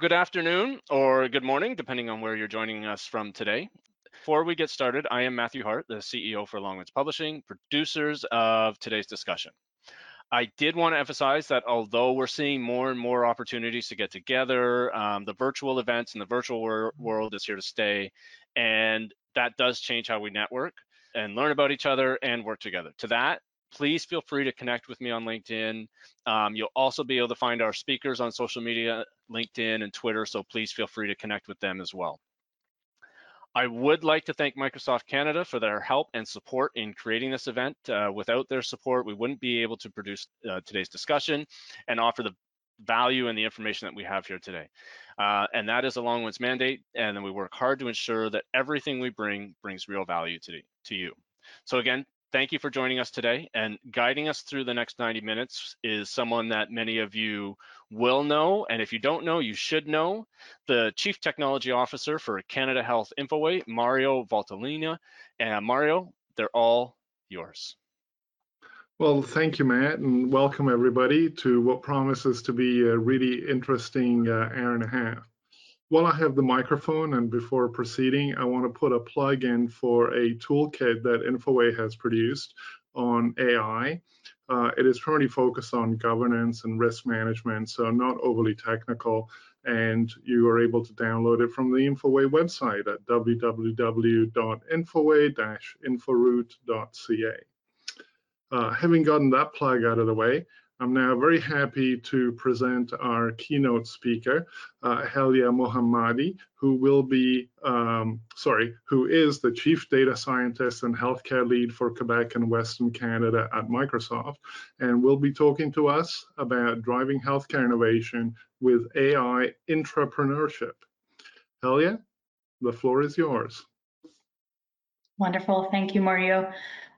Good afternoon or good morning, depending on where you're joining us from today. Before we get started, I am Matthew Hart, the CEO for Longwoods Publishing, producers of today's discussion. I did want to emphasize that although we're seeing more and more opportunities to get together, um, the virtual events and the virtual wor world is here to stay. And that does change how we network and learn about each other and work together. To that, please feel free to connect with me on LinkedIn. Um, you'll also be able to find our speakers on social media, LinkedIn and Twitter, so please feel free to connect with them as well. I would like to thank Microsoft Canada for their help and support in creating this event. Uh, without their support, we wouldn't be able to produce uh, today's discussion and offer the value and the information that we have here today. Uh, and that is a Longwoods mandate, and then we work hard to ensure that everything we bring brings real value to, to you. So again, thank you for joining us today and guiding us through the next 90 minutes is someone that many of you will know. And if you don't know, you should know the Chief Technology Officer for Canada Health Infoway, Mario Valtellina. And Mario, they're all yours. Well, thank you, Matt, and welcome everybody to what promises to be a really interesting uh, hour and a half. While I have the microphone and before proceeding, I want to put a plug in for a toolkit that Infoway has produced on AI. Uh, it is currently focused on governance and risk management, so not overly technical. And you are able to download it from the Infoway website at www.infoway-inforoute.ca. Uh, having gotten that plug out of the way, I'm now very happy to present our keynote speaker, uh, Helia Mohammadi, who will be, um, sorry, who is the Chief Data Scientist and Healthcare Lead for Quebec and Western Canada at Microsoft, and will be talking to us about driving healthcare innovation with AI entrepreneurship. Helia, the floor is yours. Wonderful, thank you, Mario.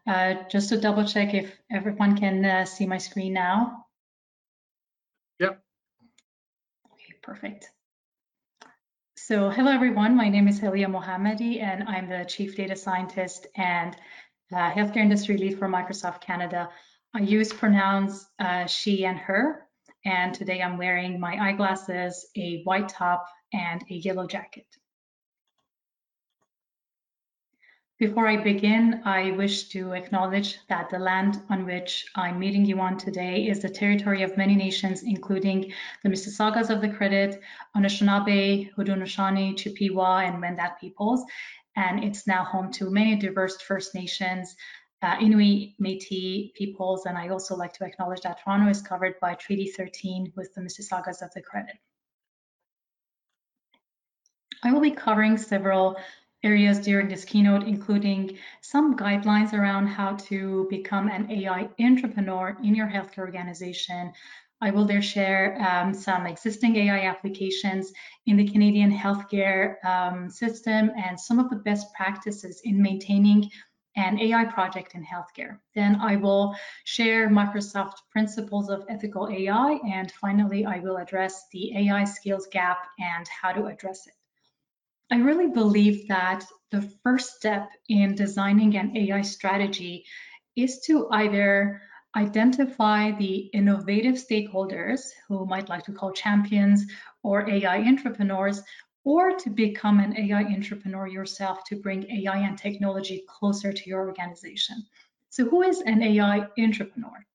Uh, just to double check if everyone can uh, see my screen now. Yep. Okay, perfect. So hello everyone, my name is Helia Mohammadi and I'm the Chief Data Scientist and uh, Healthcare Industry Lead for Microsoft Canada. I use pronouns uh, she and her and today I'm wearing my eyeglasses, a white top and a yellow jacket. Before I begin, I wish to acknowledge that the land on which I'm meeting you on today is the territory of many nations, including the Mississaugas of the Credit, Anishinaabe, Haudenosaunee, Chippewa, and Wendat peoples. And it's now home to many diverse First Nations, uh, Inuit, Métis peoples, and I also like to acknowledge that Toronto is covered by Treaty 13 with the Mississaugas of the Credit. I will be covering several areas during this keynote, including some guidelines around how to become an AI entrepreneur in your healthcare organization. I will there share um, some existing AI applications in the Canadian healthcare um, system and some of the best practices in maintaining an AI project in healthcare. Then I will share Microsoft principles of ethical AI. And finally, I will address the AI skills gap and how to address it. I really believe that the first step in designing an AI strategy is to either identify the innovative stakeholders who might like to call champions or AI entrepreneurs, or to become an AI entrepreneur yourself to bring AI and technology closer to your organization. So who is an AI entrepreneur?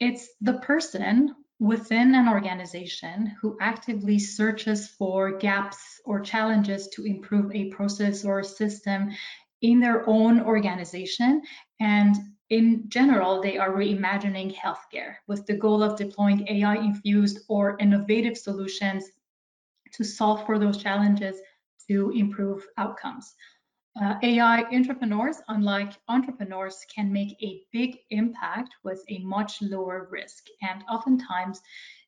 It's the person within an organization who actively searches for gaps or challenges to improve a process or a system in their own organization. And in general, they are reimagining healthcare with the goal of deploying AI infused or innovative solutions to solve for those challenges to improve outcomes. Uh, AI entrepreneurs, unlike entrepreneurs, can make a big impact with a much lower risk. And oftentimes,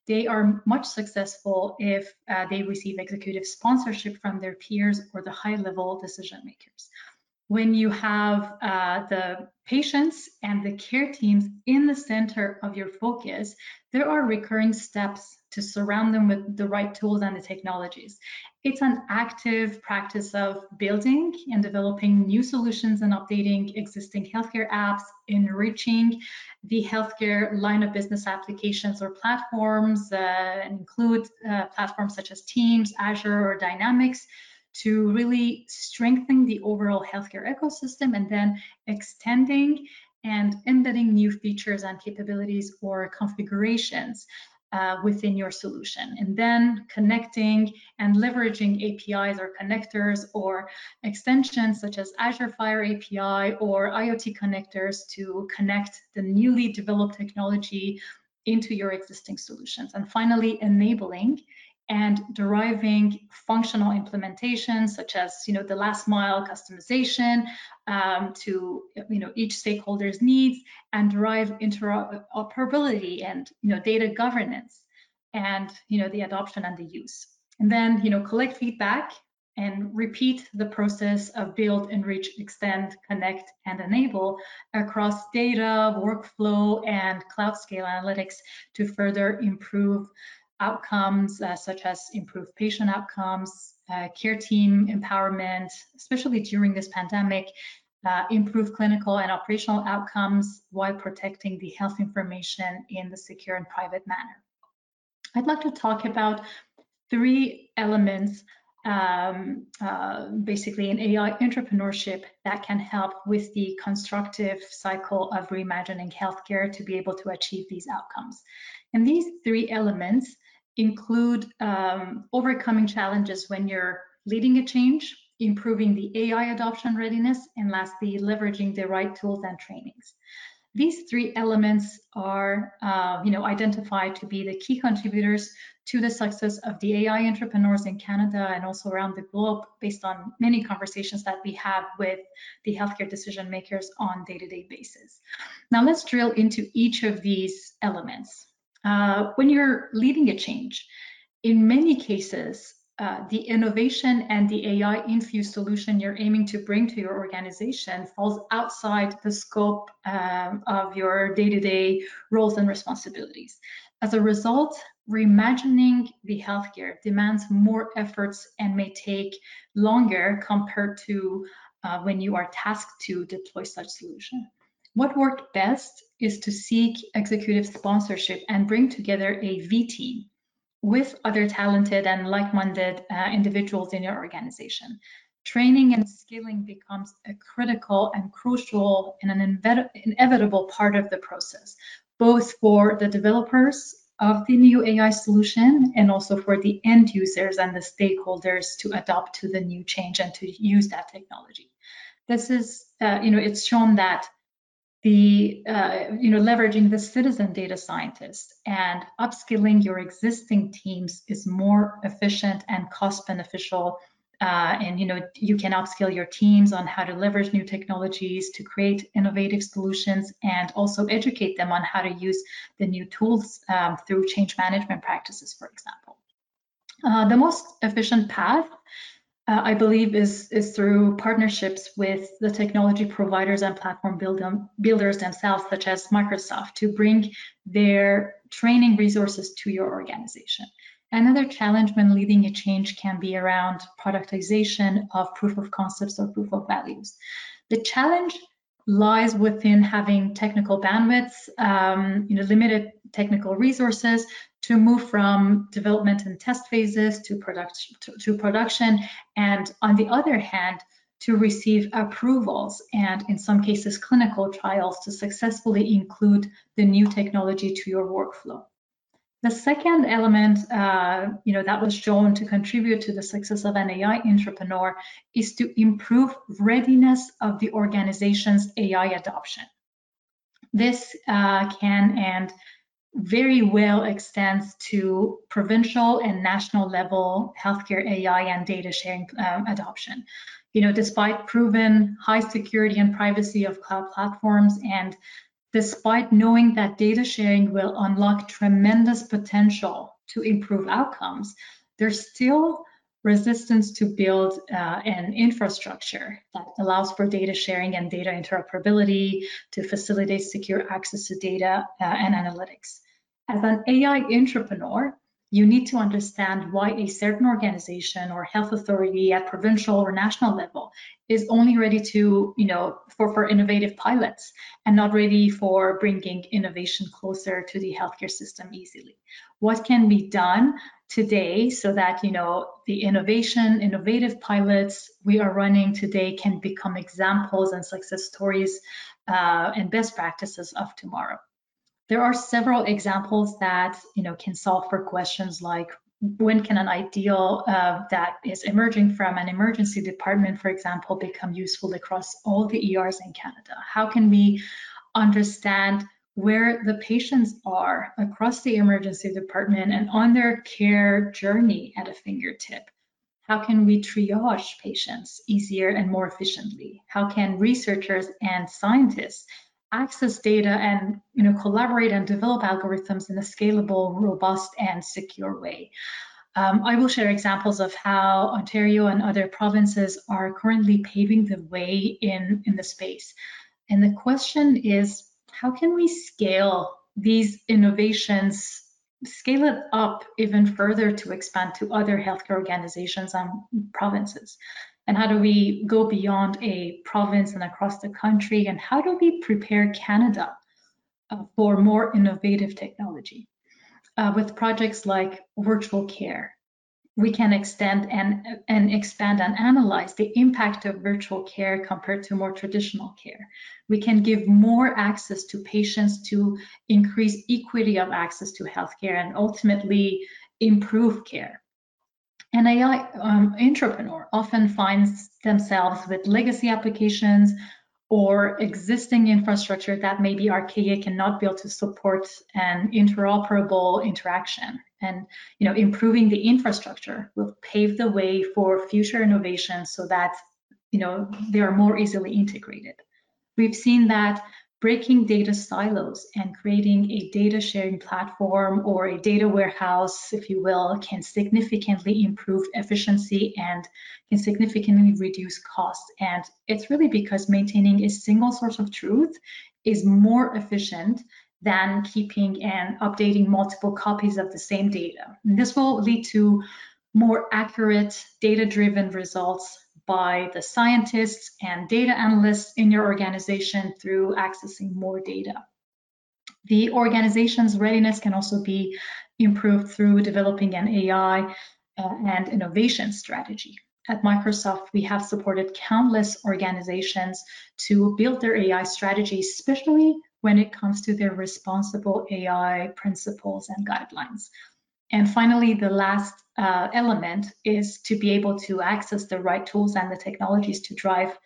they are much successful if uh, they receive executive sponsorship from their peers or the high level decision makers. When you have uh, the patients and the care teams in the center of your focus, there are recurring steps to surround them with the right tools and the technologies. It's an active practice of building and developing new solutions and updating existing healthcare apps, enriching the healthcare line of business applications or platforms, uh, include uh, platforms such as Teams, Azure, or Dynamics, to really strengthen the overall healthcare ecosystem and then extending and embedding new features and capabilities or configurations uh, within your solution and then connecting and leveraging APIs or connectors or extensions such as Azure FHIR API or IoT connectors to connect the newly developed technology into your existing solutions. And finally, enabling and deriving functional implementations such as you know the last mile customization um, to you know each stakeholder's needs and derive interoperability and you know data governance and you know the adoption and the use. And then you know collect feedback and repeat the process of build enrich extend connect and enable across data workflow and cloud scale analytics to further improve outcomes uh, such as improved patient outcomes, uh, care team empowerment, especially during this pandemic, uh, improve clinical and operational outcomes while protecting the health information in the secure and private manner. I'd like to talk about three elements um, uh, basically in AI entrepreneurship that can help with the constructive cycle of reimagining healthcare to be able to achieve these outcomes. And these three elements include um, overcoming challenges when you're leading a change, improving the AI adoption readiness, and lastly, leveraging the right tools and trainings. These three elements are, uh, you know, identified to be the key contributors to the success of the AI entrepreneurs in Canada and also around the globe, based on many conversations that we have with the healthcare decision makers on day-to-day -day basis. Now let's drill into each of these elements. Uh, when you're leading a change, in many cases, uh, the innovation and the AI infused solution you're aiming to bring to your organization falls outside the scope um, of your day to day roles and responsibilities. As a result, reimagining the healthcare demands more efforts and may take longer compared to uh, when you are tasked to deploy such solution. What worked best is to seek executive sponsorship and bring together a V team with other talented and like-minded uh, individuals in your organization. Training and skilling becomes a critical and crucial and an inevitable part of the process, both for the developers of the new AI solution and also for the end users and the stakeholders to adopt to the new change and to use that technology. This is, uh, you know, it's shown that the uh, you know leveraging the citizen data scientist and upskilling your existing teams is more efficient and cost beneficial uh, and you know you can upskill your teams on how to leverage new technologies to create innovative solutions and also educate them on how to use the new tools um, through change management practices for example. Uh, the most efficient path uh, I believe is is through partnerships with the technology providers and platform build builders themselves, such as Microsoft, to bring their training resources to your organization. Another challenge when leading a change can be around productization of proof of concepts or proof of values. The challenge lies within having technical bandwidths, um, you know, limited technical resources to move from development and test phases to, to, to production, and on the other hand, to receive approvals and in some cases clinical trials to successfully include the new technology to your workflow. The second element, uh, you know, that was shown to contribute to the success of an AI entrepreneur is to improve readiness of the organization's AI adoption. This uh, can and very well extends to provincial and national level healthcare AI and data sharing um, adoption. You know, despite proven high security and privacy of cloud platforms and despite knowing that data sharing will unlock tremendous potential to improve outcomes, there's still resistance to build uh, an infrastructure that allows for data sharing and data interoperability to facilitate secure access to data uh, and analytics. As an AI entrepreneur, you need to understand why a certain organization or health authority at provincial or national level is only ready to, you know, for, for innovative pilots and not ready for bringing innovation closer to the healthcare system easily. What can be done today so that, you know, the innovation, innovative pilots we are running today can become examples and success stories uh, and best practices of tomorrow. There are several examples that, you know, can solve for questions like when can an ideal uh, that is emerging from an emergency department, for example, become useful across all the ERs in Canada? How can we understand where the patients are across the emergency department and on their care journey at a fingertip? How can we triage patients easier and more efficiently? How can researchers and scientists access data and you know collaborate and develop algorithms in a scalable, robust, and secure way. Um, I will share examples of how Ontario and other provinces are currently paving the way in, in the space. And the question is, how can we scale these innovations, scale it up even further to expand to other healthcare organizations and provinces? And how do we go beyond a province and across the country and how do we prepare Canada uh, for more innovative technology uh, with projects like virtual care we can extend and, and expand and analyze the impact of virtual care compared to more traditional care. We can give more access to patients to increase equity of access to healthcare and ultimately improve care. An AI um, entrepreneur often finds themselves with legacy applications or existing infrastructure that may be archaic and not built to support an interoperable interaction. And you know, improving the infrastructure will pave the way for future innovations so that you know they are more easily integrated. We've seen that breaking data silos and creating a data sharing platform or a data warehouse, if you will, can significantly improve efficiency and can significantly reduce costs. And it's really because maintaining a single source of truth is more efficient than keeping and updating multiple copies of the same data. And this will lead to more accurate data-driven results by the scientists and data analysts in your organization through accessing more data. The organization's readiness can also be improved through developing an AI uh, and innovation strategy. At Microsoft, we have supported countless organizations to build their AI strategy, especially when it comes to their responsible AI principles and guidelines. And finally, the last uh, element is to be able to access the right tools and the technologies to drive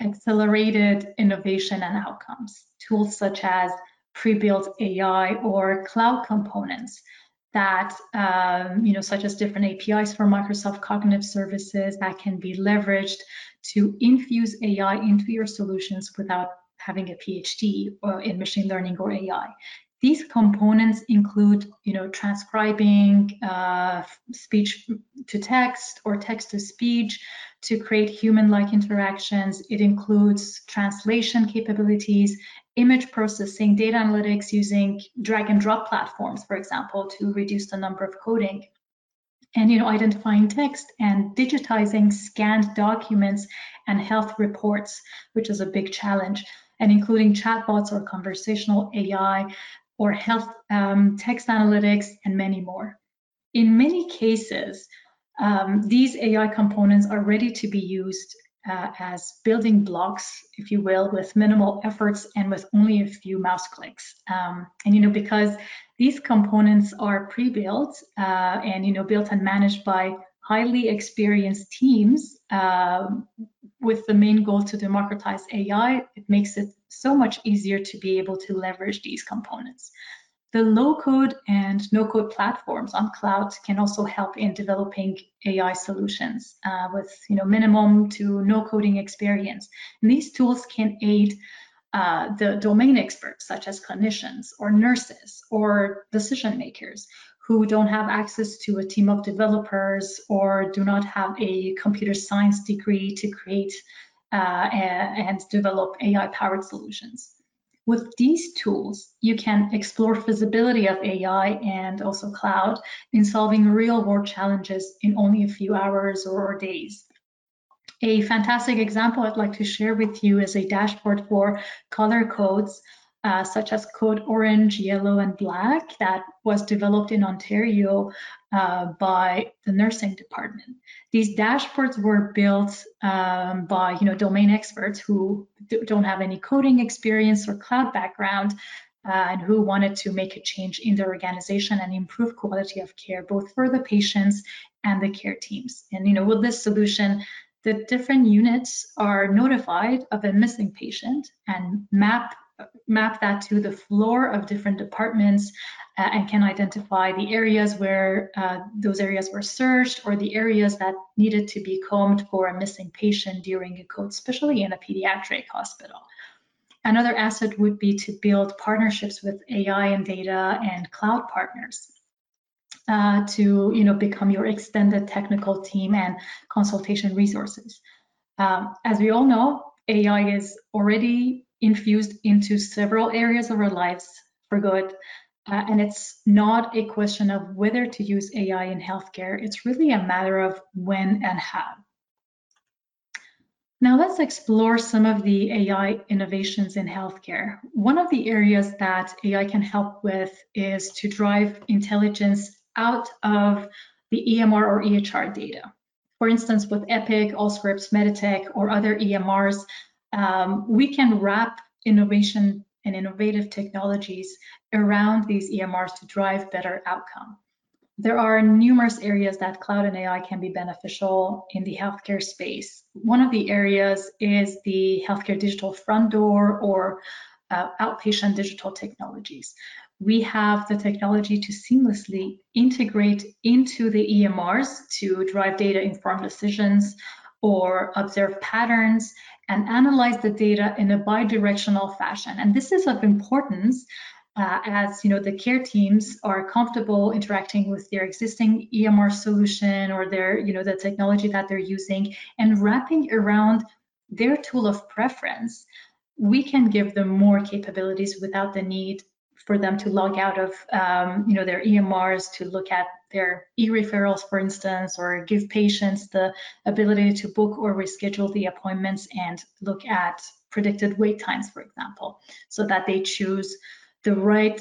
accelerated innovation and outcomes. Tools such as pre-built AI or cloud components that, um, you know, such as different APIs for Microsoft Cognitive Services that can be leveraged to infuse AI into your solutions without having a PhD in machine learning or AI. These components include, you know, transcribing uh, speech to text or text to speech to create human-like interactions. It includes translation capabilities, image processing, data analytics using drag and drop platforms, for example, to reduce the number of coding and you know identifying text and digitizing scanned documents and health reports which is a big challenge and including chatbots or conversational ai or health um, text analytics, and many more. In many cases, um, these AI components are ready to be used uh, as building blocks, if you will, with minimal efforts and with only a few mouse clicks. Um, and you know, because these components are pre-built uh, and you know built and managed by highly experienced teams uh, with the main goal to democratize AI, it makes it so much easier to be able to leverage these components. The low code and no code platforms on cloud can also help in developing AI solutions uh, with you know minimum to no coding experience. And these tools can aid uh, the domain experts such as clinicians or nurses or decision makers who don't have access to a team of developers or do not have a computer science degree to create uh, and develop AI-powered solutions. With these tools, you can explore feasibility of AI and also cloud in solving real world challenges in only a few hours or days. A fantastic example I'd like to share with you is a dashboard for color codes uh, such as code orange, yellow, and black that was developed in Ontario uh, by the nursing department. These dashboards were built um, by you know domain experts who don't have any coding experience or cloud background uh, and who wanted to make a change in their organization and improve quality of care both for the patients and the care teams. And you know with this solution, the different units are notified of a missing patient and map map that to the floor of different departments uh, and can identify the areas where uh, those areas were searched or the areas that needed to be combed for a missing patient during a code, especially in a pediatric hospital. Another asset would be to build partnerships with AI and data and cloud partners. Uh, to you know become your extended technical team and consultation resources. Um, as we all know, AI is already infused into several areas of our lives for good. Uh, and it's not a question of whether to use AI in healthcare. It's really a matter of when and how. Now let's explore some of the AI innovations in healthcare. One of the areas that AI can help with is to drive intelligence out of the EMR or EHR data. For instance, with Epic, Allscripts, Meditech, or other EMRs, um, we can wrap innovation and innovative technologies around these EMRs to drive better outcome. There are numerous areas that cloud and AI can be beneficial in the healthcare space. One of the areas is the healthcare digital front door or uh, outpatient digital technologies. We have the technology to seamlessly integrate into the EMRs to drive data informed decisions or observe patterns and analyze the data in a bidirectional fashion. And this is of importance uh, as you know the care teams are comfortable interacting with their existing EMR solution or their you know the technology that they're using and wrapping around their tool of preference we can give them more capabilities without the need for them to log out of um, you know their EMRs to look at their e-referrals, for instance, or give patients the ability to book or reschedule the appointments and look at predicted wait times, for example, so that they choose the right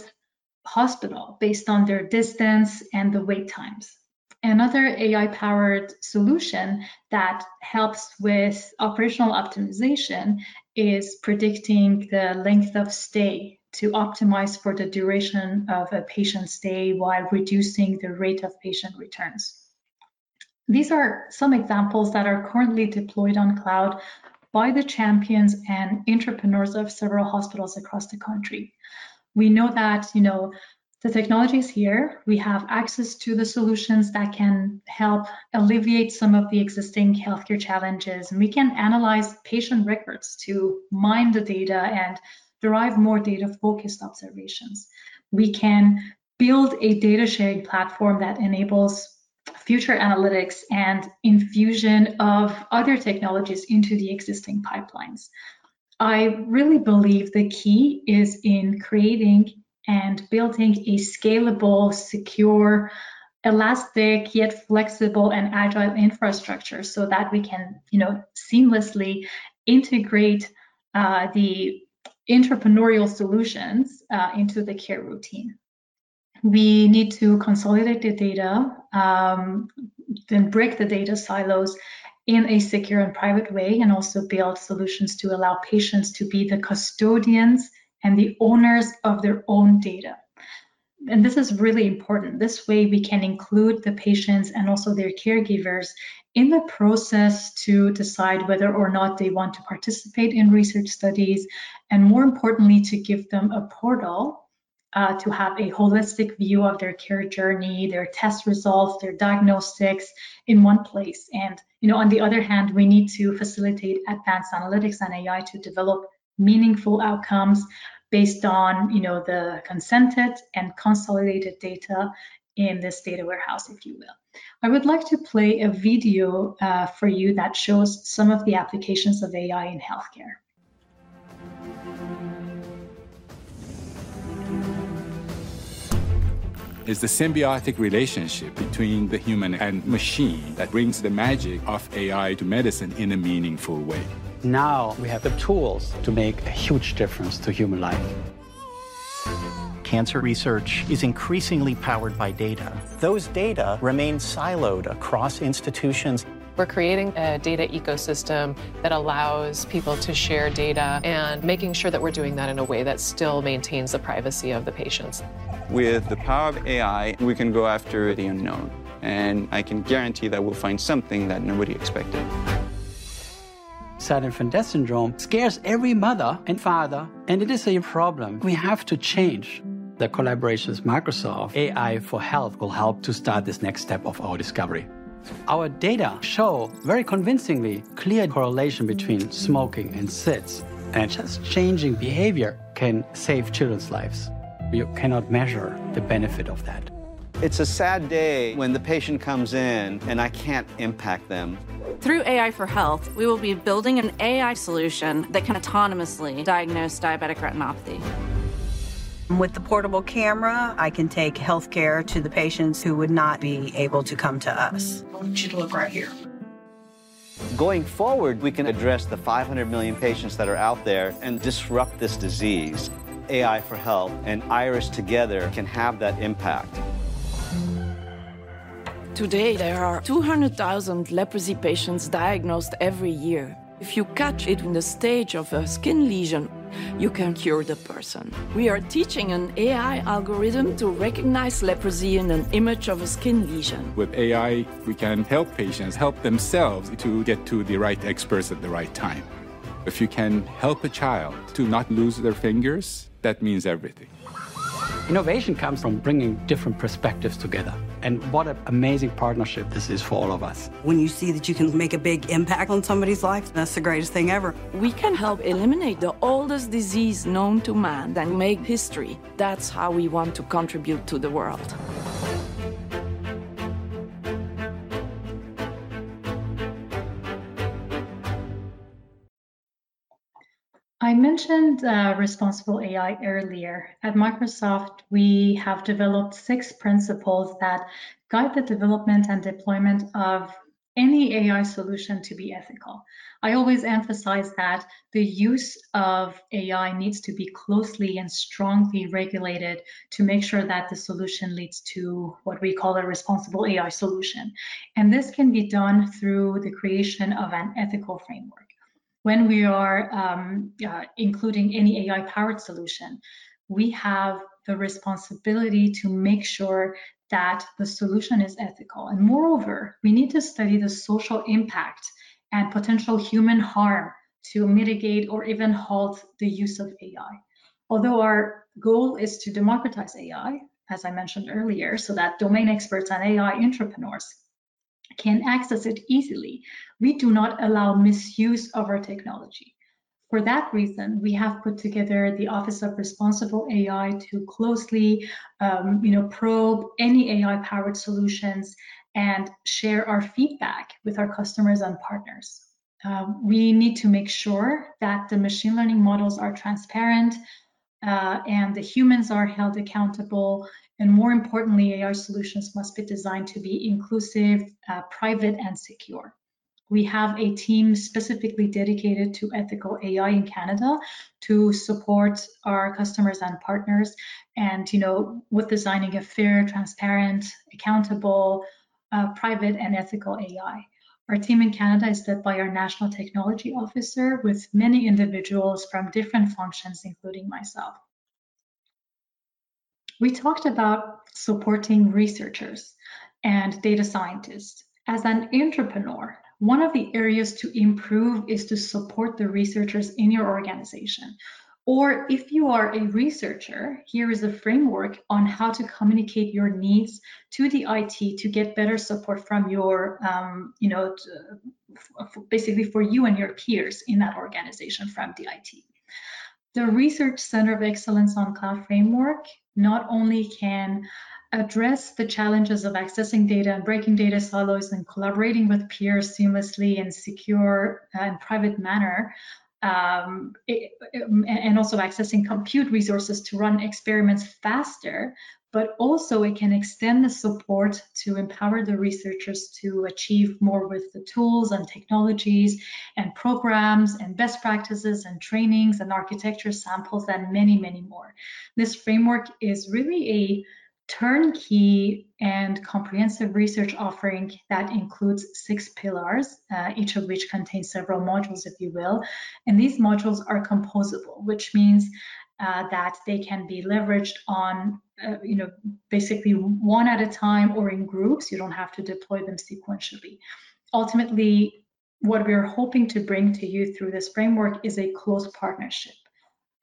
hospital based on their distance and the wait times. Another AI-powered solution that helps with operational optimization is predicting the length of stay to optimize for the duration of a patient stay while reducing the rate of patient returns. These are some examples that are currently deployed on cloud by the champions and entrepreneurs of several hospitals across the country. We know that, you know, the technology is here. We have access to the solutions that can help alleviate some of the existing healthcare challenges. And we can analyze patient records to mine the data and derive more data-focused observations. We can build a data sharing platform that enables future analytics and infusion of other technologies into the existing pipelines. I really believe the key is in creating and building a scalable, secure, elastic yet flexible and agile infrastructure so that we can you know seamlessly integrate uh, the entrepreneurial solutions uh, into the care routine. We need to consolidate the data, um, then break the data silos in a secure and private way, and also build solutions to allow patients to be the custodians and the owners of their own data. And this is really important. This way, we can include the patients and also their caregivers in the process to decide whether or not they want to participate in research studies, and more importantly, to give them a portal uh, to have a holistic view of their care journey, their test results, their diagnostics in one place. And you know, on the other hand, we need to facilitate advanced analytics and AI to develop meaningful outcomes based on you know the consented and consolidated data in this data warehouse, if you will. I would like to play a video uh, for you that shows some of the applications of AI in healthcare. It's the symbiotic relationship between the human and machine that brings the magic of AI to medicine in a meaningful way. Now we have the tools to make a huge difference to human life. Cancer research is increasingly powered by data. Those data remain siloed across institutions. We're creating a data ecosystem that allows people to share data and making sure that we're doing that in a way that still maintains the privacy of the patients. With the power of AI, we can go after the unknown. And I can guarantee that we'll find something that nobody expected. Sardin-Van syndrome scares every mother and father, and it is a problem we have to change. The collaboration with Microsoft AI for Health will help to start this next step of our discovery. Our data show very convincingly clear correlation between smoking and SIDS, and just changing behavior can save children's lives. You cannot measure the benefit of that. It's a sad day when the patient comes in and I can't impact them. Through AI for Health, we will be building an AI solution that can autonomously diagnose diabetic retinopathy. With the portable camera, I can take healthcare to the patients who would not be able to come to us. I want you to look right here. Going forward, we can address the 500 million patients that are out there and disrupt this disease. AI for Health and IRIS together can have that impact. Today, there are 200,000 leprosy patients diagnosed every year. If you catch it in the stage of a skin lesion, you can cure the person. We are teaching an AI algorithm to recognize leprosy in an image of a skin lesion. With AI, we can help patients help themselves to get to the right experts at the right time. If you can help a child to not lose their fingers, that means everything. Innovation comes from bringing different perspectives together. And what an amazing partnership this is for all of us. When you see that you can make a big impact on somebody's life, that's the greatest thing ever. We can help eliminate the oldest disease known to man and make history. That's how we want to contribute to the world. I mentioned uh, responsible AI earlier. At Microsoft, we have developed six principles that guide the development and deployment of any AI solution to be ethical. I always emphasize that the use of AI needs to be closely and strongly regulated to make sure that the solution leads to what we call a responsible AI solution. And this can be done through the creation of an ethical framework when we are um, uh, including any AI powered solution, we have the responsibility to make sure that the solution is ethical. And moreover, we need to study the social impact and potential human harm to mitigate or even halt the use of AI. Although our goal is to democratize AI, as I mentioned earlier, so that domain experts and AI entrepreneurs can access it easily, we do not allow misuse of our technology. For that reason, we have put together the Office of Responsible AI to closely, um, you know, probe any AI-powered solutions and share our feedback with our customers and partners. Uh, we need to make sure that the machine learning models are transparent uh, and the humans are held accountable and more importantly, AI solutions must be designed to be inclusive, uh, private, and secure. We have a team specifically dedicated to ethical AI in Canada to support our customers and partners and, you know, with designing a fair, transparent, accountable, uh, private, and ethical AI. Our team in Canada is led by our National Technology Officer with many individuals from different functions, including myself. We talked about supporting researchers and data scientists. As an entrepreneur, one of the areas to improve is to support the researchers in your organization. Or if you are a researcher, here is a framework on how to communicate your needs to the IT to get better support from your, um, you know, to, basically for you and your peers in that organization from the IT. The Research Center of Excellence on Cloud Framework not only can address the challenges of accessing data and breaking data silos and collaborating with peers seamlessly and secure and private manner, um, it, and also accessing compute resources to run experiments faster, but also it can extend the support to empower the researchers to achieve more with the tools and technologies and programs and best practices and trainings and architecture samples and many, many more. This framework is really a turnkey and comprehensive research offering that includes six pillars, uh, each of which contains several modules, if you will. And these modules are composable, which means uh, that they can be leveraged on, uh, you know, basically one at a time or in groups. You don't have to deploy them sequentially. Ultimately, what we're hoping to bring to you through this framework is a close partnership.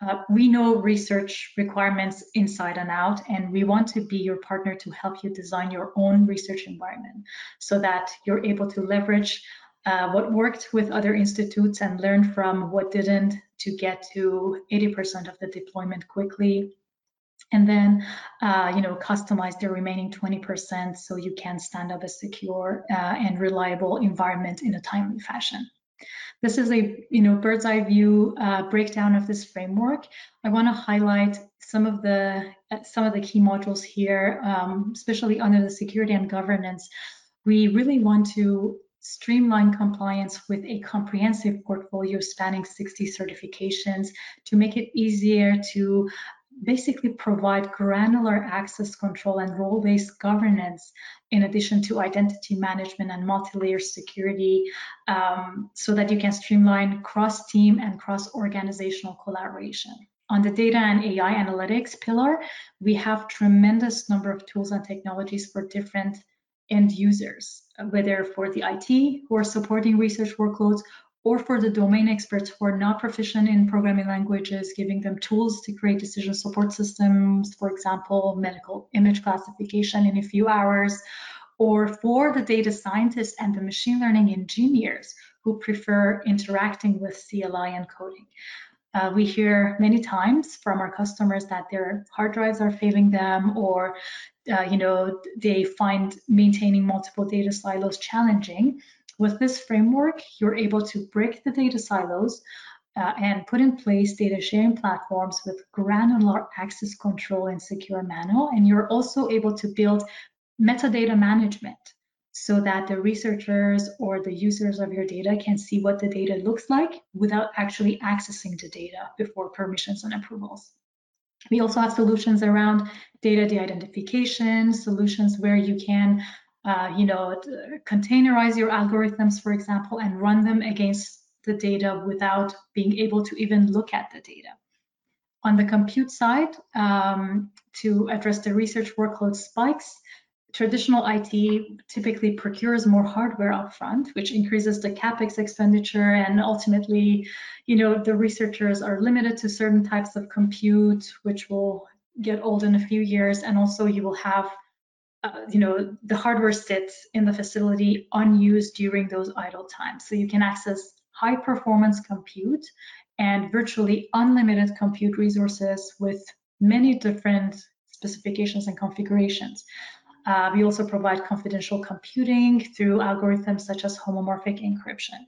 Uh, we know research requirements inside and out, and we want to be your partner to help you design your own research environment so that you're able to leverage uh, what worked with other institutes and learn from what didn't to get to 80% of the deployment quickly. And then, uh, you know, customize the remaining 20% so you can stand up a secure uh, and reliable environment in a timely fashion. This is a you know bird's eye view uh, breakdown of this framework. I want to highlight some of the some of the key modules here, um, especially under the security and governance. We really want to streamline compliance with a comprehensive portfolio spanning 60 certifications to make it easier to basically provide granular access control and role-based governance in addition to identity management and multi-layer security um, so that you can streamline cross-team and cross-organizational collaboration. On the data and AI analytics pillar, we have tremendous number of tools and technologies for different end users, whether for the IT who are supporting research workloads or for the domain experts who are not proficient in programming languages, giving them tools to create decision support systems, for example, medical image classification in a few hours, or for the data scientists and the machine learning engineers who prefer interacting with CLI and coding. Uh, we hear many times from our customers that their hard drives are failing them or uh, you know they find maintaining multiple data silos challenging. With this framework, you're able to break the data silos uh, and put in place data sharing platforms with granular access control and secure manner. And you're also able to build metadata management so that the researchers or the users of your data can see what the data looks like without actually accessing the data before permissions and approvals. We also have solutions around data de-identification, solutions where you can, uh, you know, containerize your algorithms, for example, and run them against the data without being able to even look at the data. On the compute side, um, to address the research workload spikes, traditional IT typically procures more hardware upfront, which increases the capex expenditure, and ultimately, you know, the researchers are limited to certain types of compute, which will get old in a few years, and also you will have, uh, you know, the hardware sits in the facility unused during those idle times, so you can access high performance compute and virtually unlimited compute resources with many different specifications and configurations. Uh, we also provide confidential computing through algorithms such as homomorphic encryption.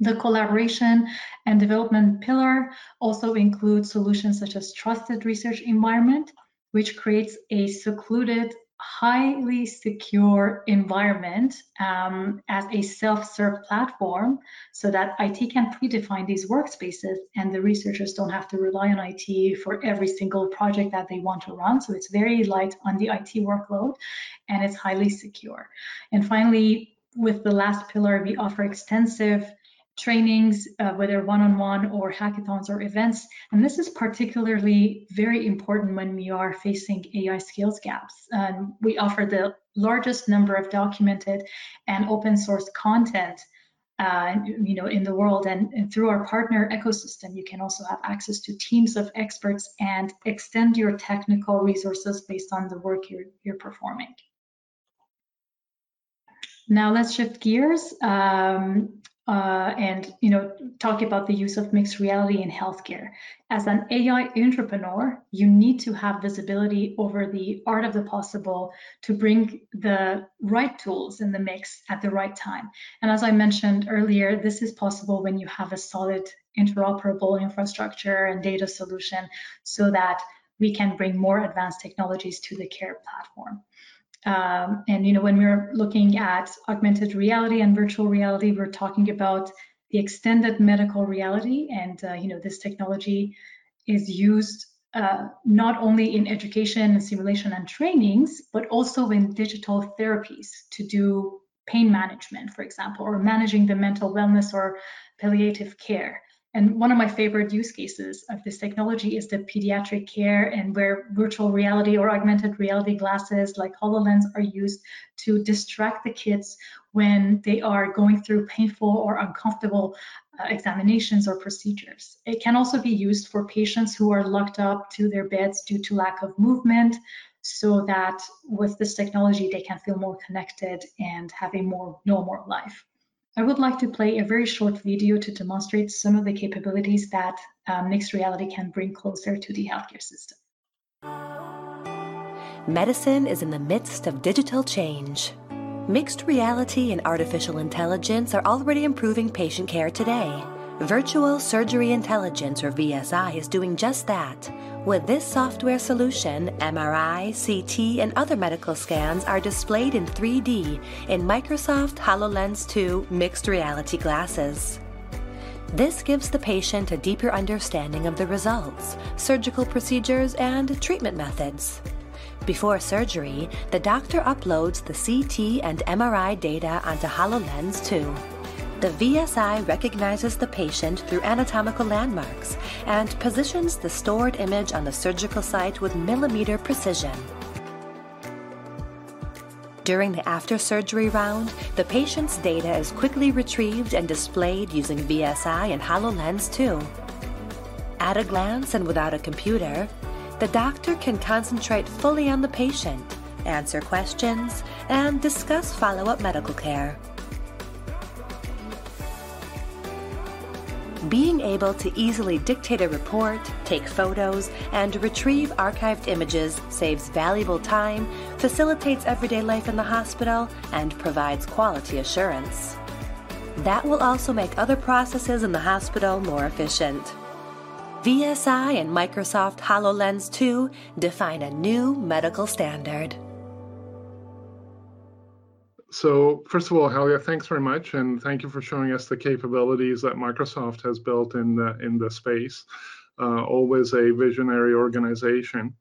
The collaboration and development pillar also includes solutions such as trusted research environment, which creates a secluded highly secure environment um, as a self-serve platform so that IT can predefine these workspaces and the researchers don't have to rely on IT for every single project that they want to run. So it's very light on the IT workload and it's highly secure. And finally, with the last pillar, we offer extensive trainings, uh, whether one-on-one or hackathons or events. And this is particularly very important when we are facing AI skills gaps. Um, we offer the largest number of documented and open source content uh, you know, in the world. And, and, through our partner ecosystem, you can also have access to teams of experts and extend your technical resources based on the work you're, you're performing. Now let's shift gears. Um, uh, and you know talk about the use of mixed reality in healthcare. As an AI entrepreneur, you need to have visibility over the art of the possible to bring the right tools in the mix at the right time. And as I mentioned earlier, this is possible when you have a solid interoperable infrastructure and data solution so that we can bring more advanced technologies to the care platform. Um, and you know, when we're looking at augmented reality and virtual reality, we're talking about the extended medical reality, and uh, you know, this technology is used uh, not only in education and simulation and trainings, but also in digital therapies to do pain management, for example, or managing the mental wellness or palliative care. And one of my favorite use cases of this technology is the pediatric care and where virtual reality or augmented reality glasses like HoloLens are used to distract the kids when they are going through painful or uncomfortable uh, examinations or procedures. It can also be used for patients who are locked up to their beds due to lack of movement so that with this technology they can feel more connected and have a more normal life. I would like to play a very short video to demonstrate some of the capabilities that uh, mixed reality can bring closer to the healthcare system. Medicine is in the midst of digital change. Mixed reality and artificial intelligence are already improving patient care today. Virtual Surgery Intelligence, or VSI, is doing just that. With this software solution, MRI, CT, and other medical scans are displayed in 3D in Microsoft HoloLens 2 mixed reality glasses. This gives the patient a deeper understanding of the results, surgical procedures, and treatment methods. Before surgery, the doctor uploads the CT and MRI data onto HoloLens 2. The VSI recognizes the patient through anatomical landmarks and positions the stored image on the surgical site with millimeter precision. During the after surgery round, the patient's data is quickly retrieved and displayed using VSI and HoloLens 2. At a glance and without a computer, the doctor can concentrate fully on the patient, answer questions, and discuss follow up medical care. Being able to easily dictate a report, take photos, and retrieve archived images saves valuable time, facilitates everyday life in the hospital, and provides quality assurance. That will also make other processes in the hospital more efficient. VSI and Microsoft HoloLens 2 define a new medical standard. So first of all, Helia, thanks very much, and thank you for showing us the capabilities that Microsoft has built in the in the space. Uh, always a visionary organization.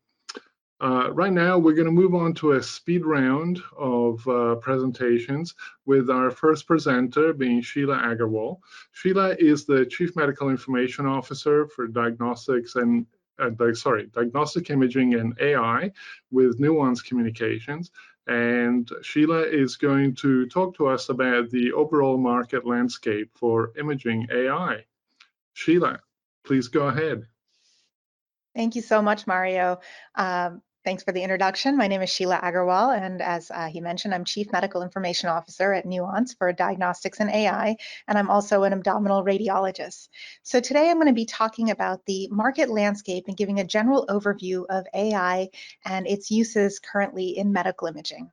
Uh, right now, we're going to move on to a speed round of uh, presentations with our first presenter being Sheila Agarwal. Sheila is the Chief Medical Information Officer for Diagnostics and uh, sorry, Diagnostic Imaging and AI with Nuance Communications and Sheila is going to talk to us about the overall market landscape for imaging AI. Sheila, please go ahead. Thank you so much, Mario. Um, Thanks for the introduction. My name is Sheila Agarwal, and as uh, he mentioned, I'm Chief Medical Information Officer at Nuance for Diagnostics and AI, and I'm also an abdominal radiologist. So today I'm going to be talking about the market landscape and giving a general overview of AI and its uses currently in medical imaging.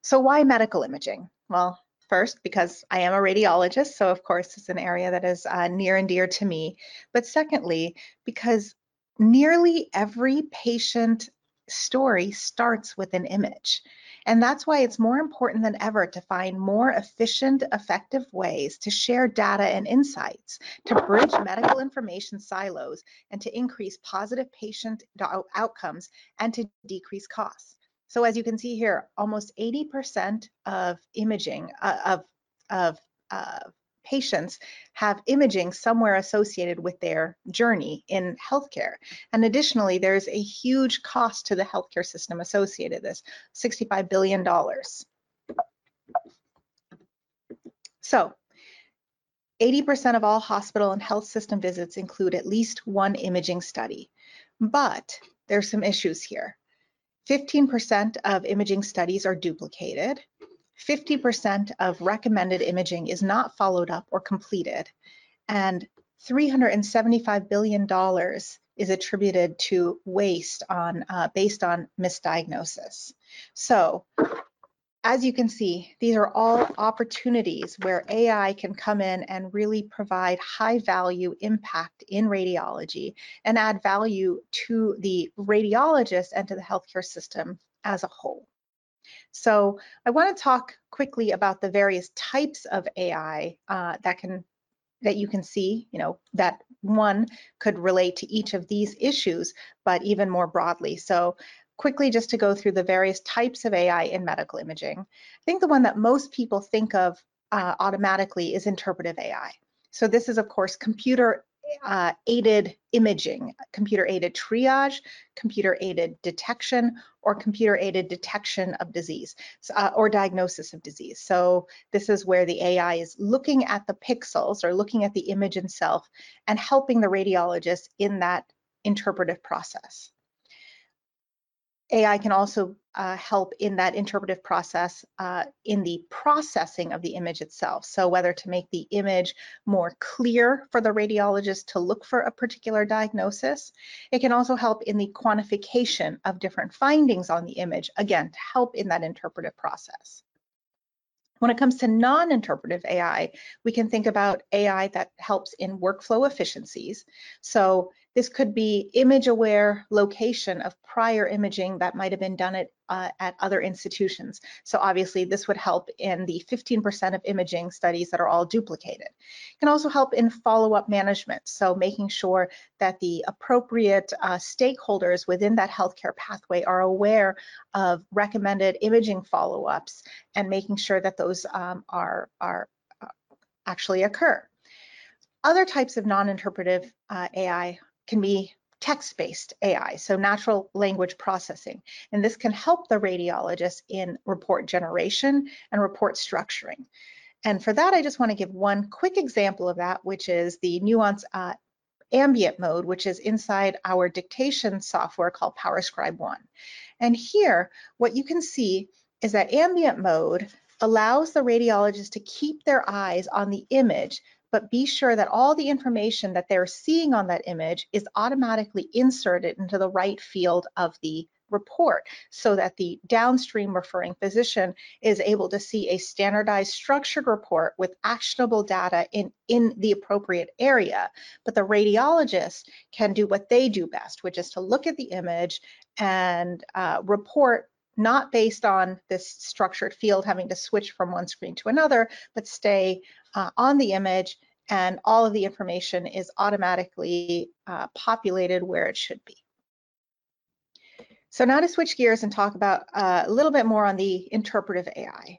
So why medical imaging? Well, first because I am a radiologist, so of course it's an area that is uh, near and dear to me. But secondly, because nearly every patient story starts with an image. And that's why it's more important than ever to find more efficient, effective ways to share data and insights, to bridge medical information silos, and to increase positive patient outcomes and to decrease costs. So as you can see here, almost 80% of imaging uh, of, of uh, patients have imaging somewhere associated with their journey in healthcare. And additionally, there's a huge cost to the healthcare system associated with this, $65 billion. So 80% of all hospital and health system visits include at least one imaging study. But there's some issues here. 15% of imaging studies are duplicated. 50% of recommended imaging is not followed up or completed, and $375 billion is attributed to waste on uh, based on misdiagnosis. So as you can see, these are all opportunities where AI can come in and really provide high value impact in radiology and add value to the radiologist and to the healthcare system as a whole. So I want to talk quickly about the various types of AI uh, that can that you can see, you know, that one could relate to each of these issues, but even more broadly. So quickly just to go through the various types of AI in medical imaging. I think the one that most people think of uh, automatically is interpretive AI. So this is of course computer uh, aided imaging, computer aided triage, computer aided detection, or computer aided detection of disease uh, or diagnosis of disease. So this is where the AI is looking at the pixels or looking at the image itself and helping the radiologist in that interpretive process. AI can also uh, help in that interpretive process uh, in the processing of the image itself. So whether to make the image more clear for the radiologist to look for a particular diagnosis. It can also help in the quantification of different findings on the image, again, to help in that interpretive process. When it comes to non-interpretive AI, we can think about AI that helps in workflow efficiencies. So this could be image aware location of prior imaging that might have been done at, uh, at other institutions. So obviously this would help in the 15% of imaging studies that are all duplicated. It can also help in follow-up management. So making sure that the appropriate uh, stakeholders within that healthcare pathway are aware of recommended imaging follow-ups and making sure that those um, are, are uh, actually occur. Other types of non-interpretive uh, AI can be text-based AI, so natural language processing. And this can help the radiologist in report generation and report structuring. And for that, I just want to give one quick example of that, which is the Nuance uh, ambient mode, which is inside our dictation software called PowerScribe 1. And here, what you can see is that ambient mode allows the radiologist to keep their eyes on the image but be sure that all the information that they're seeing on that image is automatically inserted into the right field of the report so that the downstream referring physician is able to see a standardized structured report with actionable data in, in the appropriate area. But the radiologist can do what they do best, which is to look at the image and uh, report not based on this structured field having to switch from one screen to another, but stay uh, on the image and all of the information is automatically uh, populated where it should be. So now to switch gears and talk about uh, a little bit more on the interpretive AI.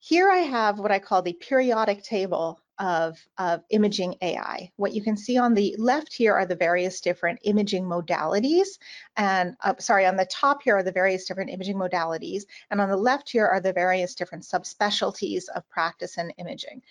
Here I have what I call the periodic table of, of imaging AI. What you can see on the left here are the various different imaging modalities. And uh, sorry, on the top here are the various different imaging modalities. And on the left here are the various different subspecialties of practice and imaging.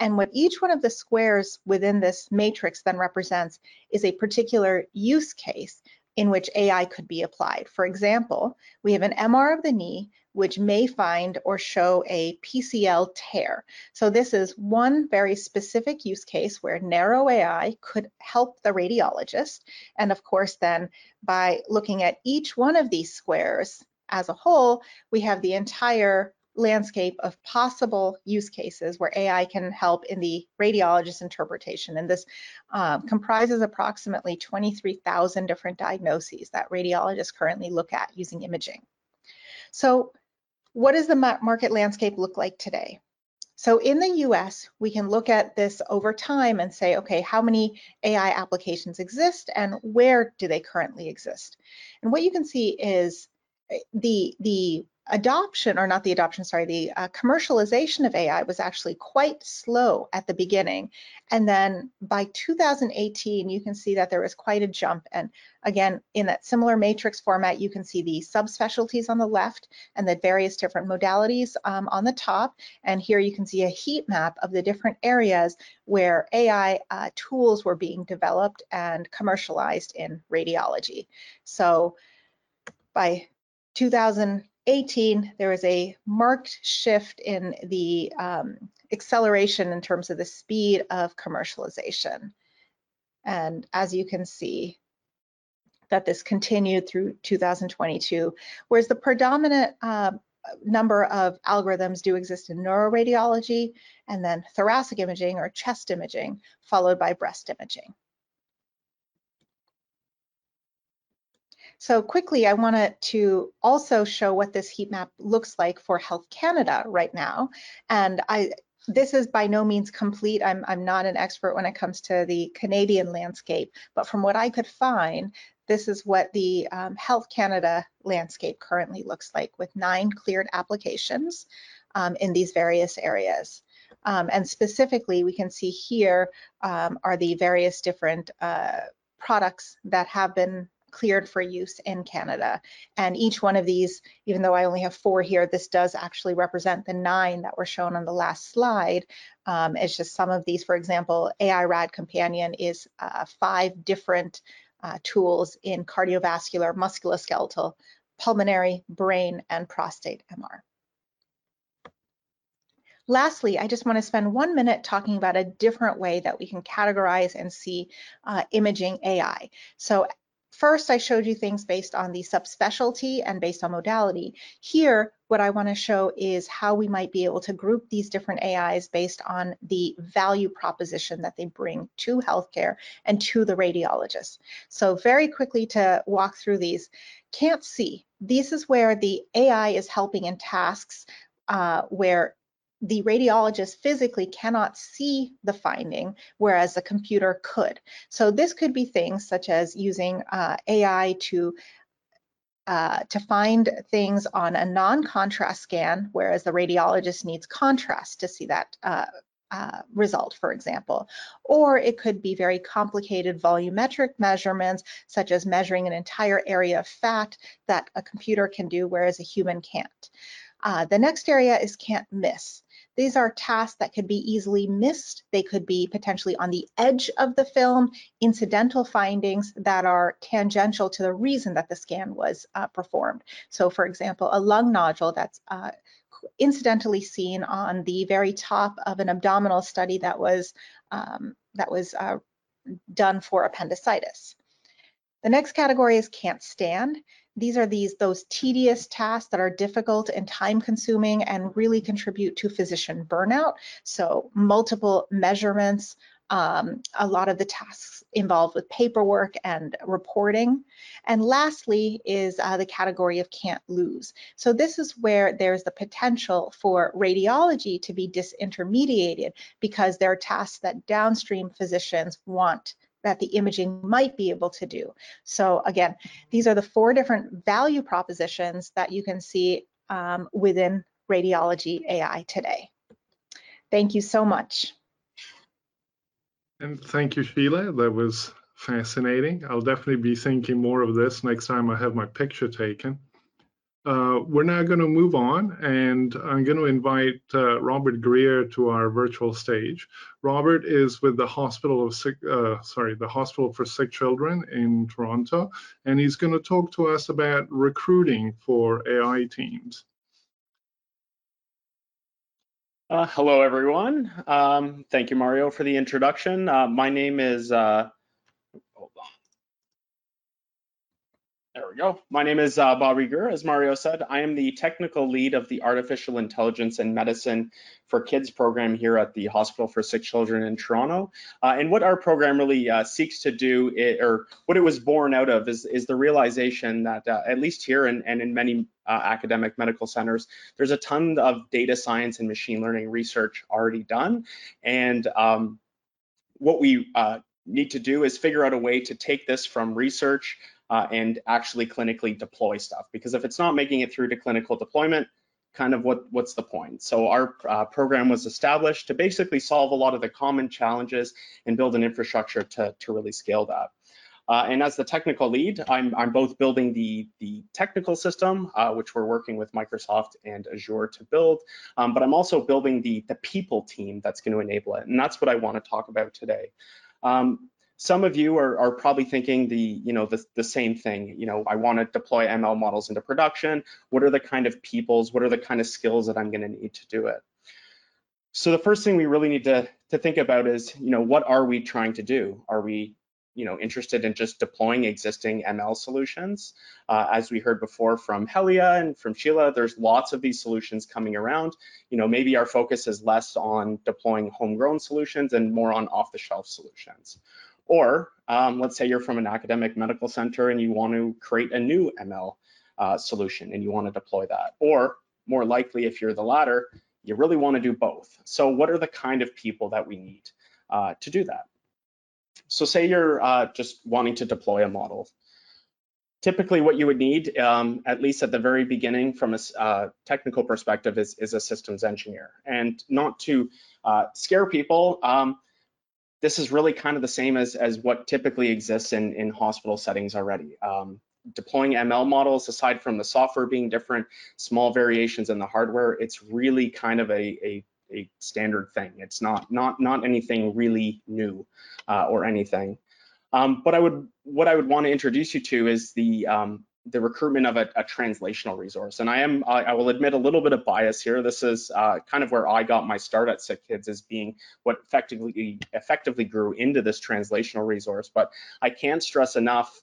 And what each one of the squares within this matrix then represents is a particular use case in which AI could be applied. For example, we have an MR of the knee, which may find or show a PCL tear. So this is one very specific use case where narrow AI could help the radiologist. And of course, then by looking at each one of these squares as a whole, we have the entire landscape of possible use cases where AI can help in the radiologist interpretation. And this um, comprises approximately 23,000 different diagnoses that radiologists currently look at using imaging. So what does the market landscape look like today? So in the US, we can look at this over time and say, okay, how many AI applications exist and where do they currently exist? And what you can see is eh, the, the adoption, or not the adoption, sorry, the uh, commercialization of AI was actually quite slow at the beginning. And then by 2018, you can see that there was quite a jump. And again, in that similar matrix format, you can see the subspecialties on the left and the various different modalities um, on the top. And here you can see a heat map of the different areas where AI uh, tools were being developed and commercialized in radiology. So by 2000, 18, there was a marked shift in the um, acceleration in terms of the speed of commercialization. And as you can see, that this continued through 2022, whereas the predominant uh, number of algorithms do exist in neuroradiology, and then thoracic imaging or chest imaging, followed by breast imaging. So quickly, I wanted to also show what this heat map looks like for Health Canada right now. And I, this is by no means complete. I'm, I'm not an expert when it comes to the Canadian landscape, but from what I could find, this is what the um, Health Canada landscape currently looks like with nine cleared applications um, in these various areas. Um, and specifically, we can see here um, are the various different uh, products that have been cleared for use in Canada. And each one of these, even though I only have four here, this does actually represent the nine that were shown on the last slide. Um, it's just some of these, for example, AI RAD Companion is uh, five different uh, tools in cardiovascular, musculoskeletal, pulmonary, brain, and prostate MR. Lastly, I just want to spend one minute talking about a different way that we can categorize and see uh, imaging AI. So First, I showed you things based on the subspecialty and based on modality. Here, what I want to show is how we might be able to group these different AIs based on the value proposition that they bring to healthcare and to the radiologist. So very quickly to walk through these, can't see. This is where the AI is helping in tasks uh, where the radiologist physically cannot see the finding, whereas the computer could. So this could be things such as using uh, AI to uh, to find things on a non-contrast scan, whereas the radiologist needs contrast to see that uh, uh, result, for example. Or it could be very complicated volumetric measurements, such as measuring an entire area of fat that a computer can do, whereas a human can't. Uh, the next area is can't miss. These are tasks that could be easily missed. They could be potentially on the edge of the film, incidental findings that are tangential to the reason that the scan was uh, performed. So for example, a lung nodule that's uh, incidentally seen on the very top of an abdominal study that was, um, that was uh, done for appendicitis. The next category is can't stand. These are these those tedious tasks that are difficult and time consuming and really contribute to physician burnout. So multiple measurements, um, a lot of the tasks involved with paperwork and reporting. And lastly is uh, the category of can't lose. So this is where there's the potential for radiology to be disintermediated because there are tasks that downstream physicians want that the imaging might be able to do. So again, these are the four different value propositions that you can see um, within radiology AI today. Thank you so much. And thank you, Sheila. That was fascinating. I'll definitely be thinking more of this next time I have my picture taken. Uh, we're now going to move on, and I'm going to invite uh, Robert Greer to our virtual stage. Robert is with the Hospital of Sick, uh, sorry, the Hospital for Sick Children in Toronto, and he's going to talk to us about recruiting for AI teams. Uh, hello, everyone. Um, thank you, Mario, for the introduction. Uh, my name is There we go. My name is uh, Bob Greer. As Mario said, I am the technical lead of the Artificial Intelligence and Medicine for Kids program here at the Hospital for Sick Children in Toronto. Uh, and what our program really uh, seeks to do, it, or what it was born out of, is, is the realization that uh, at least here and, and in many uh, academic medical centers, there's a ton of data science and machine learning research already done. And um, what we uh, need to do is figure out a way to take this from research uh, and actually clinically deploy stuff. Because if it's not making it through to clinical deployment, kind of what what's the point? So our uh, program was established to basically solve a lot of the common challenges and build an infrastructure to, to really scale that. Uh, and as the technical lead, I'm, I'm both building the, the technical system, uh, which we're working with Microsoft and Azure to build, um, but I'm also building the, the people team that's going to enable it. And that's what I want to talk about today. Um, some of you are, are probably thinking the, you know, the, the same thing. You know, I want to deploy ML models into production. What are the kind of peoples? What are the kind of skills that I'm going to need to do it? So the first thing we really need to, to think about is, you know, what are we trying to do? Are we you know, interested in just deploying existing ML solutions. Uh, as we heard before from Helia and from Sheila, there's lots of these solutions coming around. You know, maybe our focus is less on deploying homegrown solutions and more on off-the-shelf solutions. Or um, let's say you're from an academic medical center and you want to create a new ML uh, solution and you want to deploy that. Or more likely, if you're the latter, you really want to do both. So what are the kind of people that we need uh, to do that? So say you're uh, just wanting to deploy a model. Typically what you would need, um, at least at the very beginning from a uh, technical perspective, is, is, a systems engineer. And not to uh, scare people, um, this is really kind of the same as, as what typically exists in, in hospital settings already. Um, deploying ML models, aside from the software being different, small variations in the hardware, it's really kind of a, a a standard thing. It's not not not anything really new uh, or anything. Um, but I would what I would want to introduce you to is the um, the recruitment of a, a, translational resource. And I am I, I, will admit a little bit of bias here. This is uh, kind of where I got my start at SickKids as being what effectively effectively grew into this translational resource. But I can't stress enough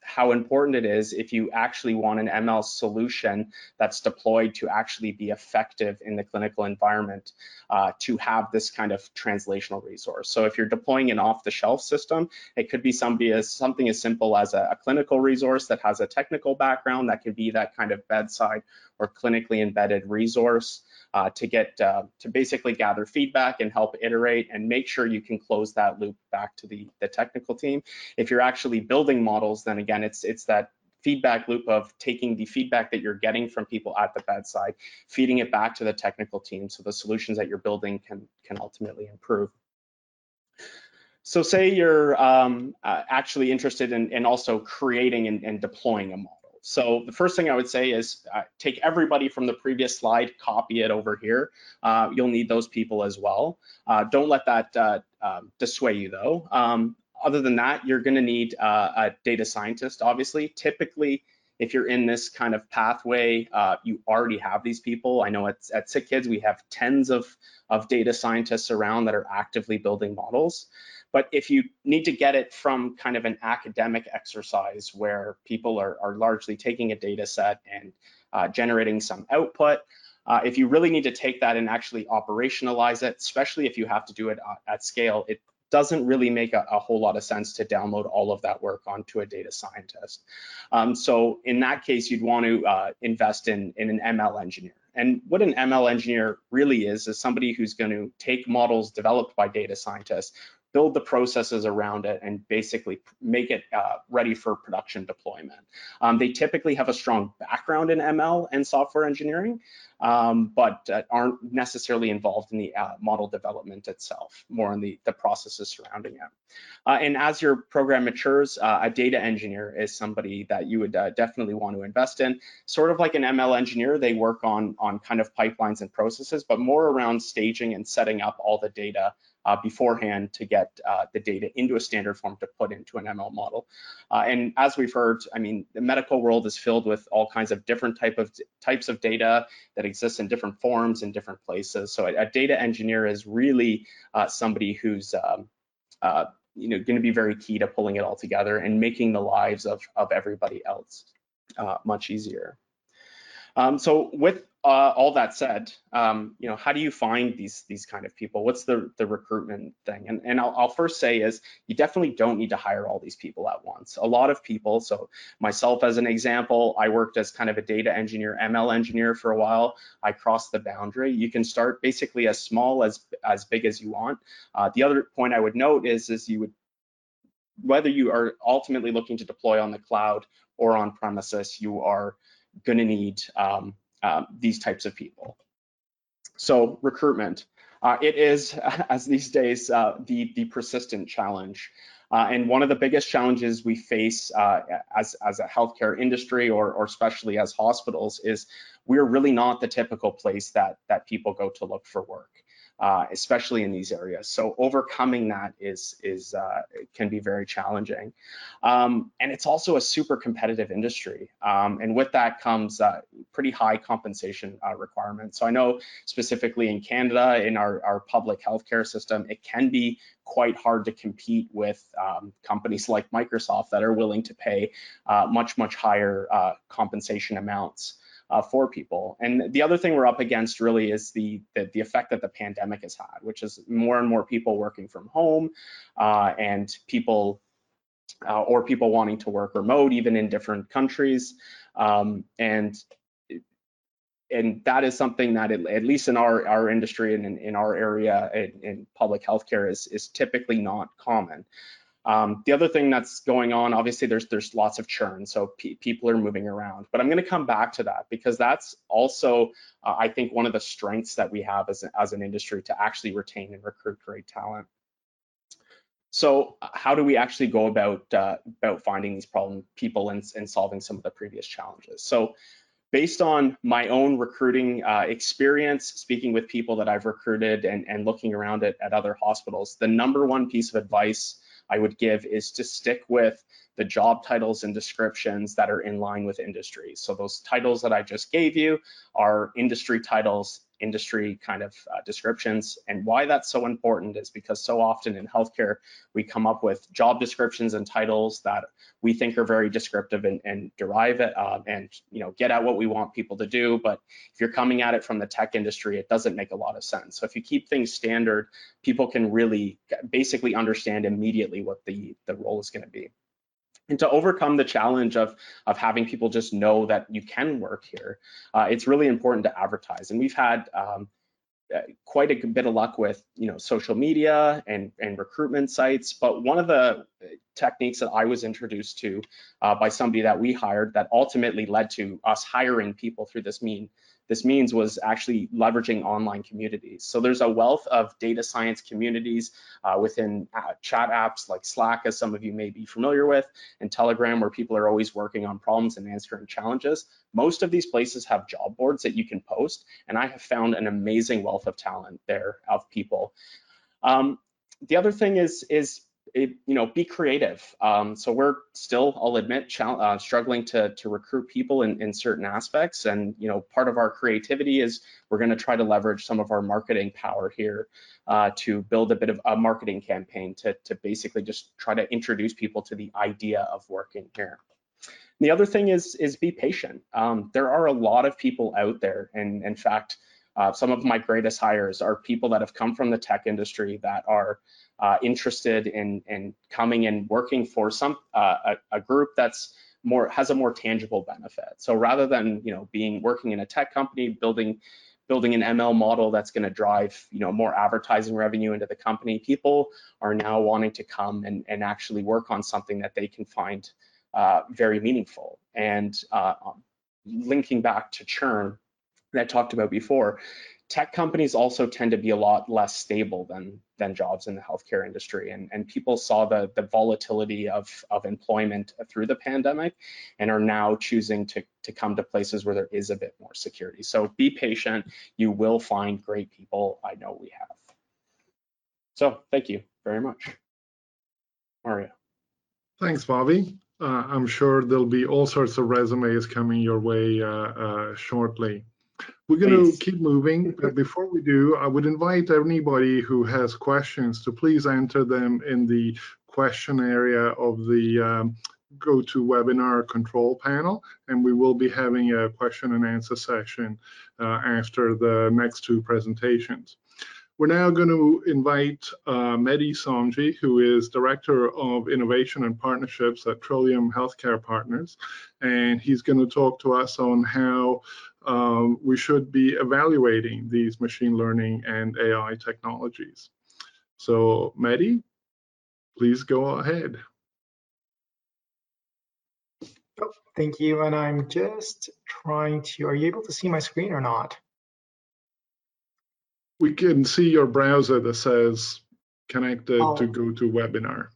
how important it is if you actually want an ML solution that's deployed to actually be effective in the clinical environment uh, to have this kind of translational resource. So if you're deploying an off-the-shelf system, it could be somebody as, something as simple as a, a clinical resource that has a technical background that could be that kind of bedside or clinically embedded resource uh, to get uh, to basically gather feedback and help iterate and make sure you can close that loop back to the, the technical team. If you're actually building models, then again, it's it's that feedback loop of taking the feedback that you're getting from people at the bedside, feeding it back to the technical team so the solutions that you're building can can ultimately improve. So say you're um, uh, actually interested in, in also creating and, and, deploying a model. So the first thing I would say is uh, take everybody from the previous slide, copy it over here. Uh, you'll need those people as well. Uh, don't let that uh, um, dissuade you though. Um, other than that, you're gonna need uh, a data scientist, obviously. Typically, if you're in this kind of pathway, uh, you already have these people. I know at, at SickKids, we have tens of, of data scientists around that are actively building models. But if you need to get it from kind of an academic exercise where people are, are largely taking a data set and uh, generating some output, uh, if you really need to take that and actually operationalize it, especially if you have to do it uh, at scale, it doesn't really make a, a, whole lot of sense to download all of that work onto a data scientist. Um, so in that case, you'd want to uh, invest in, in an ML engineer. And what an ML engineer really is, is somebody who's going to take models developed by data scientists, build the processes around it and basically make it uh, ready for production deployment. Um, they typically have a strong background in ML and software engineering, um, but uh, aren't necessarily involved in the uh, model development itself, more in the, the processes surrounding it. Uh, and as your program matures, uh, a data engineer is somebody that you would uh, definitely want to invest in. Sort of like an ML engineer, they work on, on kind of pipelines and processes, but more around staging and setting up all the data uh, beforehand to get uh, the data into a standard form to put into an ML model. Uh, and as we've heard, I mean, the medical world is filled with all kinds of different type of types of data that exists in different forms in different places. So a, a data engineer is really uh, somebody who's um, uh, you know going to be very key to pulling it all together and making the lives of of everybody else uh, much easier. Um, so with uh, all that said, um, you know, how do you find these these kind of people? What's the the recruitment thing? And and I'll, I'll, first say is you definitely don't need to hire all these people at once. A lot of people, so myself as an example, I worked as kind of a data engineer, ML engineer for a while. I crossed the boundary. You can start basically as small as as big as you want. Uh, the other point I would note is is you would whether you are ultimately looking to deploy on the cloud or on premises, you are going to need um, uh, these types of people. So recruitment, uh, it is, as these days, uh, the, the persistent challenge. Uh, and one of the biggest challenges we face uh, as, as a healthcare industry or, or especially as hospitals is we're really not the typical place that that people go to look for work uh, especially in these areas. So overcoming that is is uh, can be very challenging, um, and it's also a super competitive industry. Um, and with that comes uh, pretty high compensation uh, requirements. So I know specifically in Canada, in our our public healthcare system, it can be quite hard to compete with um, companies like Microsoft that are willing to pay uh, much much higher uh, compensation amounts uh, for people. And the other thing we're up against really is the, the, the effect that the pandemic has had, which is more and more people working from home uh, and people uh, or people wanting to work remote, even in different countries. Um, and and that is something that it, at least in our our industry and in, in our area in, in public healthcare is is typically not common. Um, the other thing that's going on, obviously, there's there's lots of churn, so pe people are moving around. But I'm going to come back to that because that's also, uh, I think, one of the strengths that we have as, as an industry to actually retain and recruit great talent. So uh, how do we actually go about uh, about finding these problem people and, and solving some of the previous challenges? So based on my own recruiting uh, experience, speaking with people that I've recruited and, and looking around at, at ottle hospitals, the number one piece of advice I would give is to stick with the job titles and descriptions that are in line with industry. So those titles that I just gave you are industry titles industry kind of uh, descriptions. And why that's so important is because so often in healthcare, we come up with job descriptions and titles that we think are very descriptive and, and derive it uh, and you know get at what we want people to do. But if you're coming at it from the tech industry, it doesn't make a lot of sense. So if you keep things standard, people can really basically understand immediately what the, the role is going to be and to overcome the challenge of of having people just know that you can work here uh, it's really important to advertise. And we've had um, uh, quite a bit of luck with you know social media and and recruitment sites. But one of the techniques that i was introduced to uh, by somebody that we hired that ultimately led to us hiring people through this mean this means was actually leveraging online communities. So there's a wealth of data science communities uh, within uh, chat apps like Slack, as some of you may be familiar with, and Telegram, where people are always working on problems and answering challenges. Most of these places have job boards that you can post, and I have found an amazing wealth of talent there of people. Um, the other thing is is it, you know, be creative. Um, so we're still, I'll admit, uh, struggling to, to recruit people in, in certain aspects. And, you know, part of our creativity is we're going to try to leverage some of our marketing power here uh, to build a bit of a marketing campaign to, to basically just try to introduce people to the idea of working here. The other thing is, is be patient. Um, there are a lot of people out there. And in fact, uh, some of my greatest hires are people that have come from the tech industry that are uh, interested in in coming and working for some uh, a, a, group that's more has a more tangible benefit. So rather than you know being working in a tech company building building an ML model that's going to drive you know more advertising revenue into the company, people are now wanting to come and and actually work on something that they can find uh, very meaningful. And uh, linking back to churn I talked about before, tech companies also tend to be a lot less stable than than jobs in the healthcare industry. And and people saw the the volatility of of employment through the pandemic and are now choosing to to come to places where there is a bit more security. So be patient. You will find great people. I know we have. So thank you very much. Mario thanks bobby. Uh, i'm sure there'll be all sorts of resumes coming your way uh, uh, shortly we're going to keep moving, but before we do, I would invite anybody who has questions to please enter them in the question area of the um, GoToWebinar control panel, and we will be having a question and answer session uh, after the next two presentations. We're now going to invite uh, Mehdi Somji, who is Director of Innovation and Partnerships at Trillium Healthcare Partners, and he's going to talk to us on how um, we should be evaluating these machine learning and AI technologies. So Mehdi, please go ahead. Oh, thank you. And I'm just trying to, are you able to see my screen or not? We can see your browser that says connected oh. to GoToWebinar.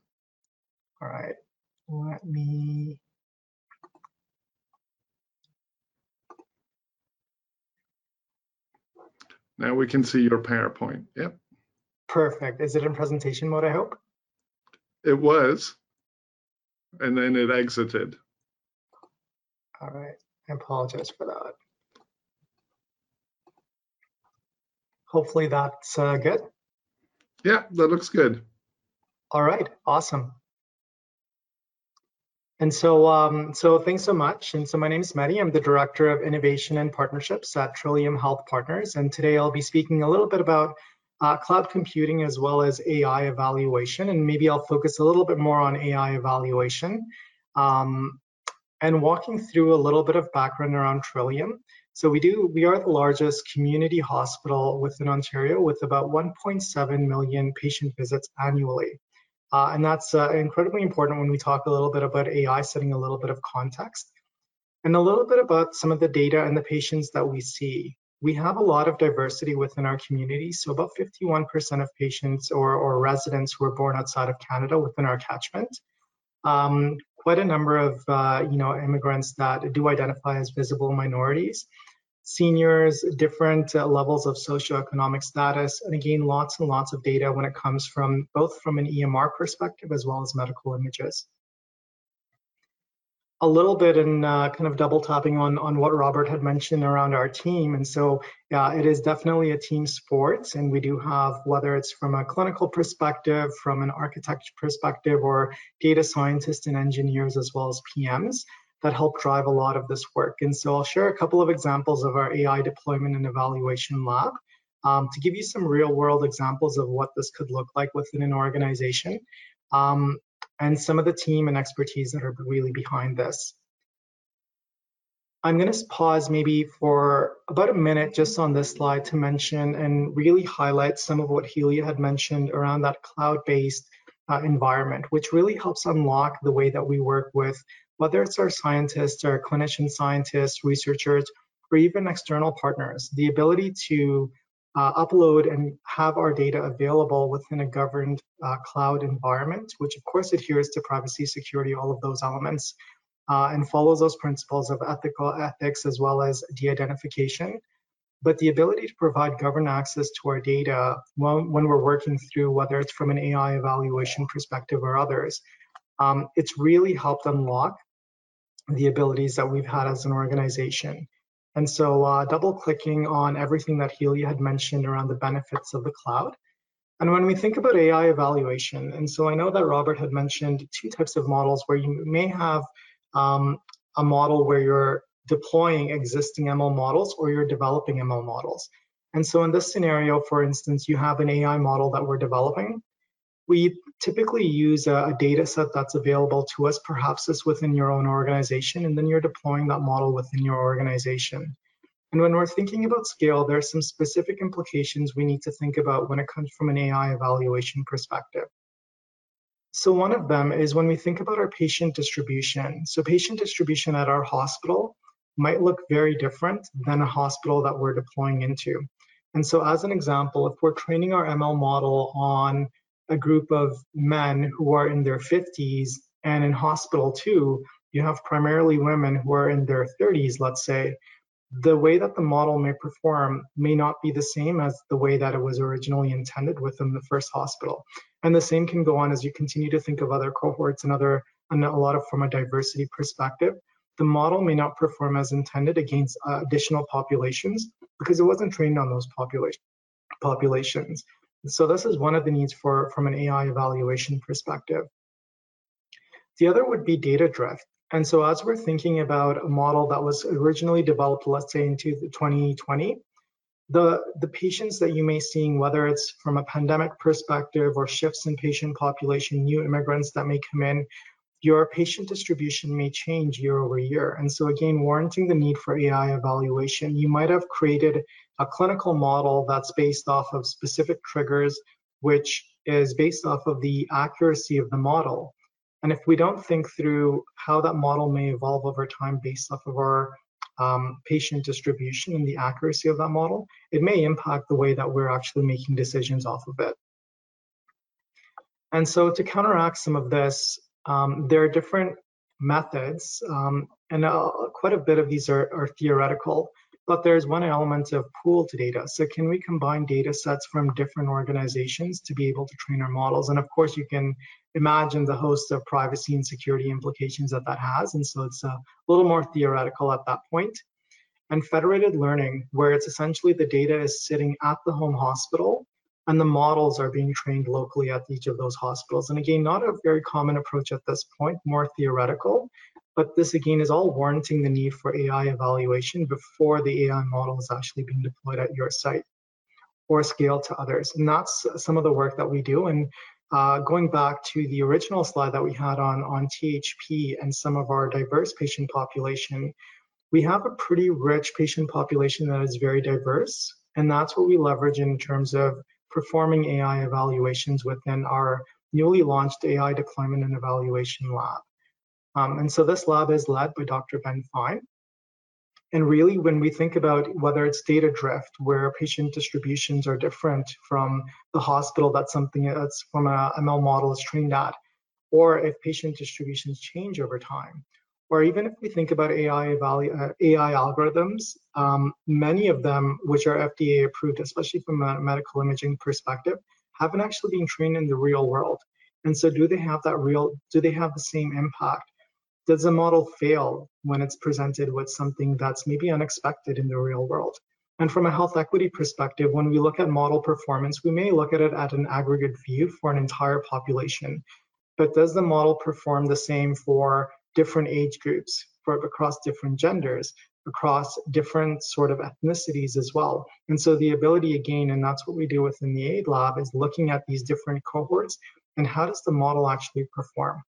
All right, let me Now we can see your PowerPoint. Yep. Perfect. Is it in presentation mode, I hope? It was, and then it exited. All right. I apologize for that. Hopefully that's uh, good. Yeah, that looks good. All right, awesome. And so, um, so thanks so much. And so my name is Mehdi. I'm the Director of Innovation and Partnerships at Trillium Health Partners. And today I'll be speaking a little bit about uh, cloud computing as well as AI evaluation. And maybe I'll focus a little bit more on AI evaluation um, and walking through a little bit of background around Trillium. So we do, we are the largest community hospital within Ontario with about 1.7 million patient visits annually. Uh, and that's uh, incredibly important when we talk a little bit about AI, setting a little bit of context and a little bit about some of the data and the patients that we see. We have a lot of diversity within our community. So about 51% of patients or, or residents who are born outside of Canada within our catchment. Um, quite a number of uh, you know immigrants that do identify as visible minorities seniors, different uh, levels of socioeconomic status, and again, lots and lots of data when it comes from both from an EMR perspective as well as medical images. A little bit in uh, kind of double tapping on, on what Robert had mentioned around our team. And so yeah, it is definitely a team sport. And we do have, whether it's from a clinical perspective, from an architect perspective, or data scientists and engineers, as well as PMs, that help drive a lot of this work. And so I'll share a couple of examples of our AI deployment and evaluation lab um, to give you some real world examples of what this could look like within an organization um, and some of the team and expertise that are really behind this. I'm going to pause maybe for about a minute just on this slide to mention and really highlight some of what Helia had mentioned around that cloud-based uh, environment, which really helps unlock the way that we work with whether it's our scientists, our clinician scientists, researchers, or even external partners, the ability to uh, upload and have our data available within a governed uh, cloud environment, which of course adheres to privacy, security, all of those elements, uh, and follows those principles of ethical ethics as well as de-identification. But the ability to provide governed access to our data when, when we're working through, whether it's from an AI evaluation perspective or others, um, it's really helped unlock the abilities that we've had as an organization. And so uh, double clicking on everything that Helia had mentioned around the benefits of the cloud. And when we think about AI evaluation, and so I know that Robert had mentioned two types of models where you may have um, a model where you're deploying existing ML models or you're developing ML models. And so in this scenario, for instance, you have an AI model that we're developing we typically use a, a, data set that's available to us, perhaps it's within your own organization, and then you're deploying that model within your organization. And when we're thinking about scale, there are some specific implications we need to think about when it comes from an AI evaluation perspective. So one of them is when we think about our patient distribution. So patient distribution at our hospital might look very different than a hospital that we're deploying into. And so as an example, if we're training our ML model on a group of men who are in their 50s and in hospital too you have primarily women who are in their 30s let's say. The way that the model may perform may not be the same as the way that it was originally intended within the first hospital. And the same can go on as you continue to think of other cohorts and other and a lot of from a diversity perspective. The model may not perform as intended against uh, additional populations because it wasn't trained on those population populations so this is one of the needs for from an AI evaluation perspective. The other would be data drift. And so as we're thinking about a model that was originally developed, let's say into 2020, the, the patients that you may seeing, whether it's from a pandemic perspective or shifts in patient population, new immigrants that may come in, your patient distribution may change year over year. And so again, warranting the need for AI evaluation, you might have created a clinical model that's based off of specific triggers, which is based off of the accuracy of the model. And if we don't think through how that model may evolve over time based off of our um, patient distribution and the accuracy of that model, it may impact the way that we're actually making decisions off of it. And so to counteract some of this, um, there are different methods, um, and uh, quite a bit of these are, are theoretical, but there's one element of pooled data. So can we combine data sets from different organizations to be able to train our models? And of course, you can imagine the host of privacy and security implications that that has. And so it's a little more theoretical at that point. And federated learning, where it's essentially the data is sitting at the home hospital and the models are being trained locally at each of those hospitals. And again, not a very common approach at this point, more theoretical, but this again is all warranting the need for AI evaluation before the AI model is actually being deployed at your site or scaled to others. And that's some of the work that we do. And uh, going back to the original slide that we had on, on THP and some of our diverse patient population, we have a pretty rich patient population that is very diverse. And that's what we leverage in terms of performing AI evaluations within our newly launched AI deployment and evaluation lab. Um, and so this lab is led by Dr. Ben Fine. And really, when we think about whether it's data drift, where patient distributions are different from the hospital that's something that's from a ML model is trained at, or if patient distributions change over time, or even if we think about AI, uh, AI algorithms, um, many of them, which are FDA approved, especially from a medical imaging perspective, haven't actually been trained in the real world. And so do they have that real, do they have the same impact? does the model fail when it's presented with something that's maybe unexpected in the real world? And from a health equity perspective, when we look at model performance, we may look at it at an aggregate view for an entire population. But does the model perform the same for different age groups, across different genders, across different sort of ethnicities as well? And so the ability again, and that's what we do within the AID lab, is looking at these different cohorts and how does the model actually perform?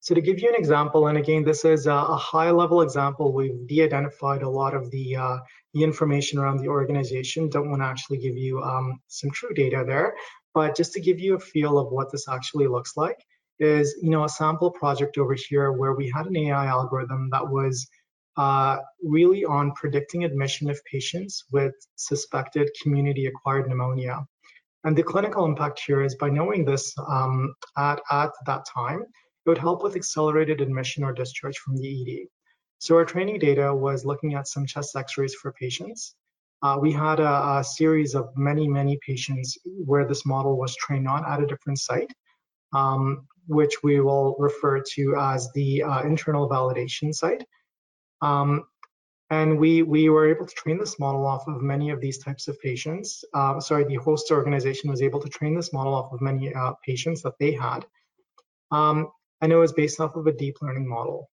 So to give you an example, and again, this is a, a high level example, we've de-identified a lot of the, uh, the information around the organization. Don't want to actually give you um, some true data there, but just to give you a feel of what this actually looks like is, you know, a sample project over here where we had an AI algorithm that was uh, really on predicting admission of patients with suspected community acquired pneumonia. And the clinical impact here is by knowing this um, at, at that time, it would help with accelerated admission or discharge from the ED. So our training data was looking at some chest x-rays for patients. Uh, we had a, a, series of many, many patients where this model was trained on at a different site, um, which we will refer to as the uh, internal validation site. Um, and we, we were able to train this model off of many of these types of patients. Uh, sorry, the host organization was able to train this model off of many uh, patients that they had. Um, and it was based off of a deep learning model.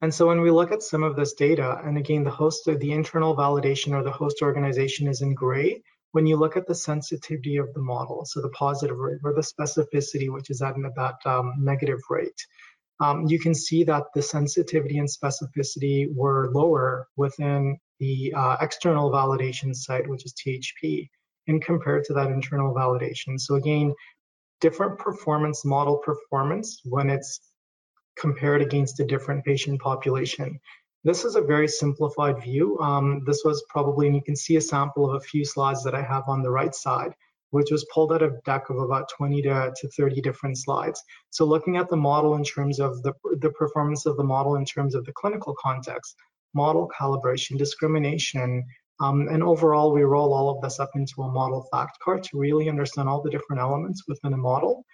And so when we look at some of this data, and again, the host, the internal validation or the host organization is in gray, when you look at the sensitivity of the model, so the positive rate or the specificity, which is at that um, negative rate, um, you can see that the sensitivity and specificity were lower within the uh, external validation site, which is THP, in compared to that internal validation. So again, different performance model performance when it's compared against a different patient population. This is a very simplified view. Um, this was probably, and you can see a sample of a few slides that I have on the right side, which was pulled out of a deck of about 20 to, to 30 different slides. So looking at the model in terms of the, the performance of the model in terms of the clinical context, model calibration, discrimination, um, and overall, we roll all of this up into a model fact card to really understand all the different elements within a model.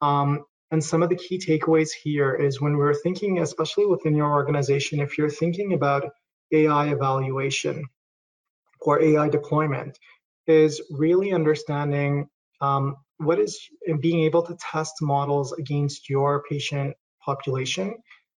Um, and some of the key takeaways here is when we're thinking, especially within your organization, if you're thinking about AI evaluation or AI deployment, is really understanding um, what is being able to test models against your patient population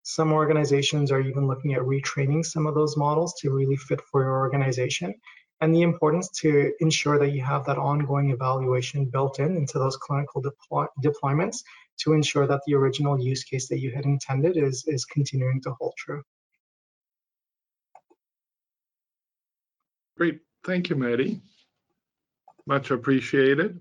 some organizations are even looking at retraining some of those models to really fit for your organization. And the importance to ensure that you have that ongoing evaluation built in into those clinical deploy deployments to ensure that the original use case that you had intended is, is continuing to hold true. Great. Thank you, Maddie. Much appreciated.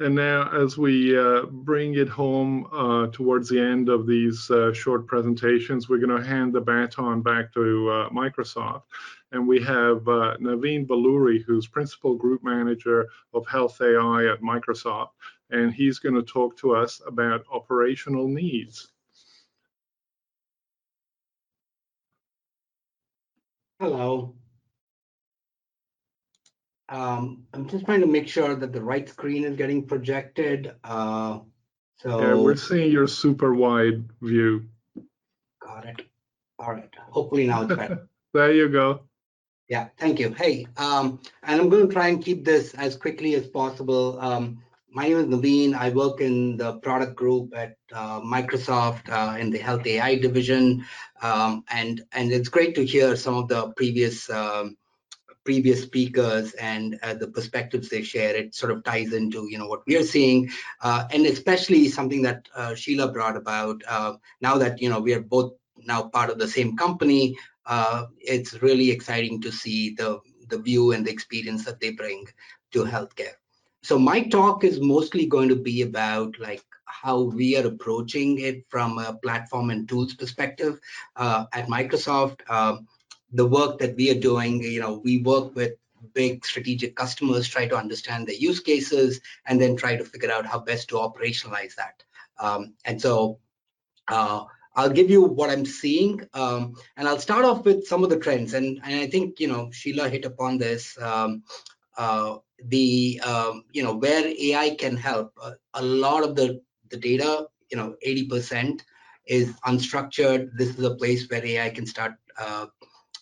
And now, as we uh, bring it home uh, towards the end of these uh, short presentations, we're going to hand the baton back to uh, Microsoft. And we have uh, Naveen Valluri, who's Principal Group Manager of Health AI at Microsoft. And he's going to talk to us about operational needs. Hello. Um, I'm just trying to make sure that the right screen is getting projected. Uh, so yeah, we're seeing your super wide view. Got it. All right. Hopefully now it's better. there you go. Yeah, thank you. Hey, um, and I'm going to try and keep this as quickly as possible. Um, my name is Naveen. I work in the product group at uh, Microsoft uh, in the Health AI division, um, and and it's great to hear some of the previous um, previous speakers and uh, the perspectives they share. It sort of ties into you know what we are seeing, uh, and especially something that uh, Sheila brought about. Uh, now that you know we are both now part of the same company, it's really exciting to see the the view and the experience that they bring to healthcare. So my talk is mostly going to be about like how we are approaching it from a platform and tools perspective uh, at Microsoft. Um, the work that we are doing, you know, we work with big strategic customers, try to understand their use cases, and then try to figure out how best to operationalize that. Um, and so uh, I'll give you what I'm seeing, um, and I'll start off with some of the trends. And, and I think, you know, Sheila hit upon this. Um, uh, the um, you know where AI can help. Uh, a lot of the the data, you know, 80% is unstructured. This is a place where AI can start uh,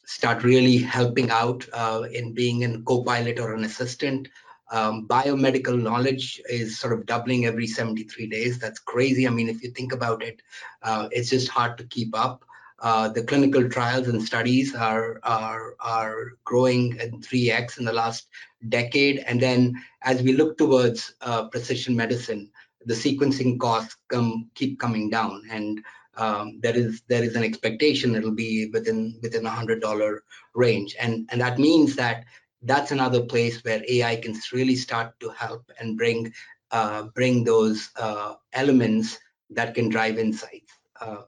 start really helping out uh, in being a co-pilot or an assistant. Um, biomedical knowledge is sort of doubling every 73 days. That's crazy. I mean, if you think about it, uh, it's just hard to keep up. Uh, the clinical trials and studies are are are growing in 3x in the last decade, and then as we look towards uh, precision medicine, the sequencing costs come keep coming down, and um, there is there is an expectation it'll be within within a hundred dollar range, and and that means that that's another place where AI can really start to help and bring uh, bring those uh, elements that can drive insights. Uh,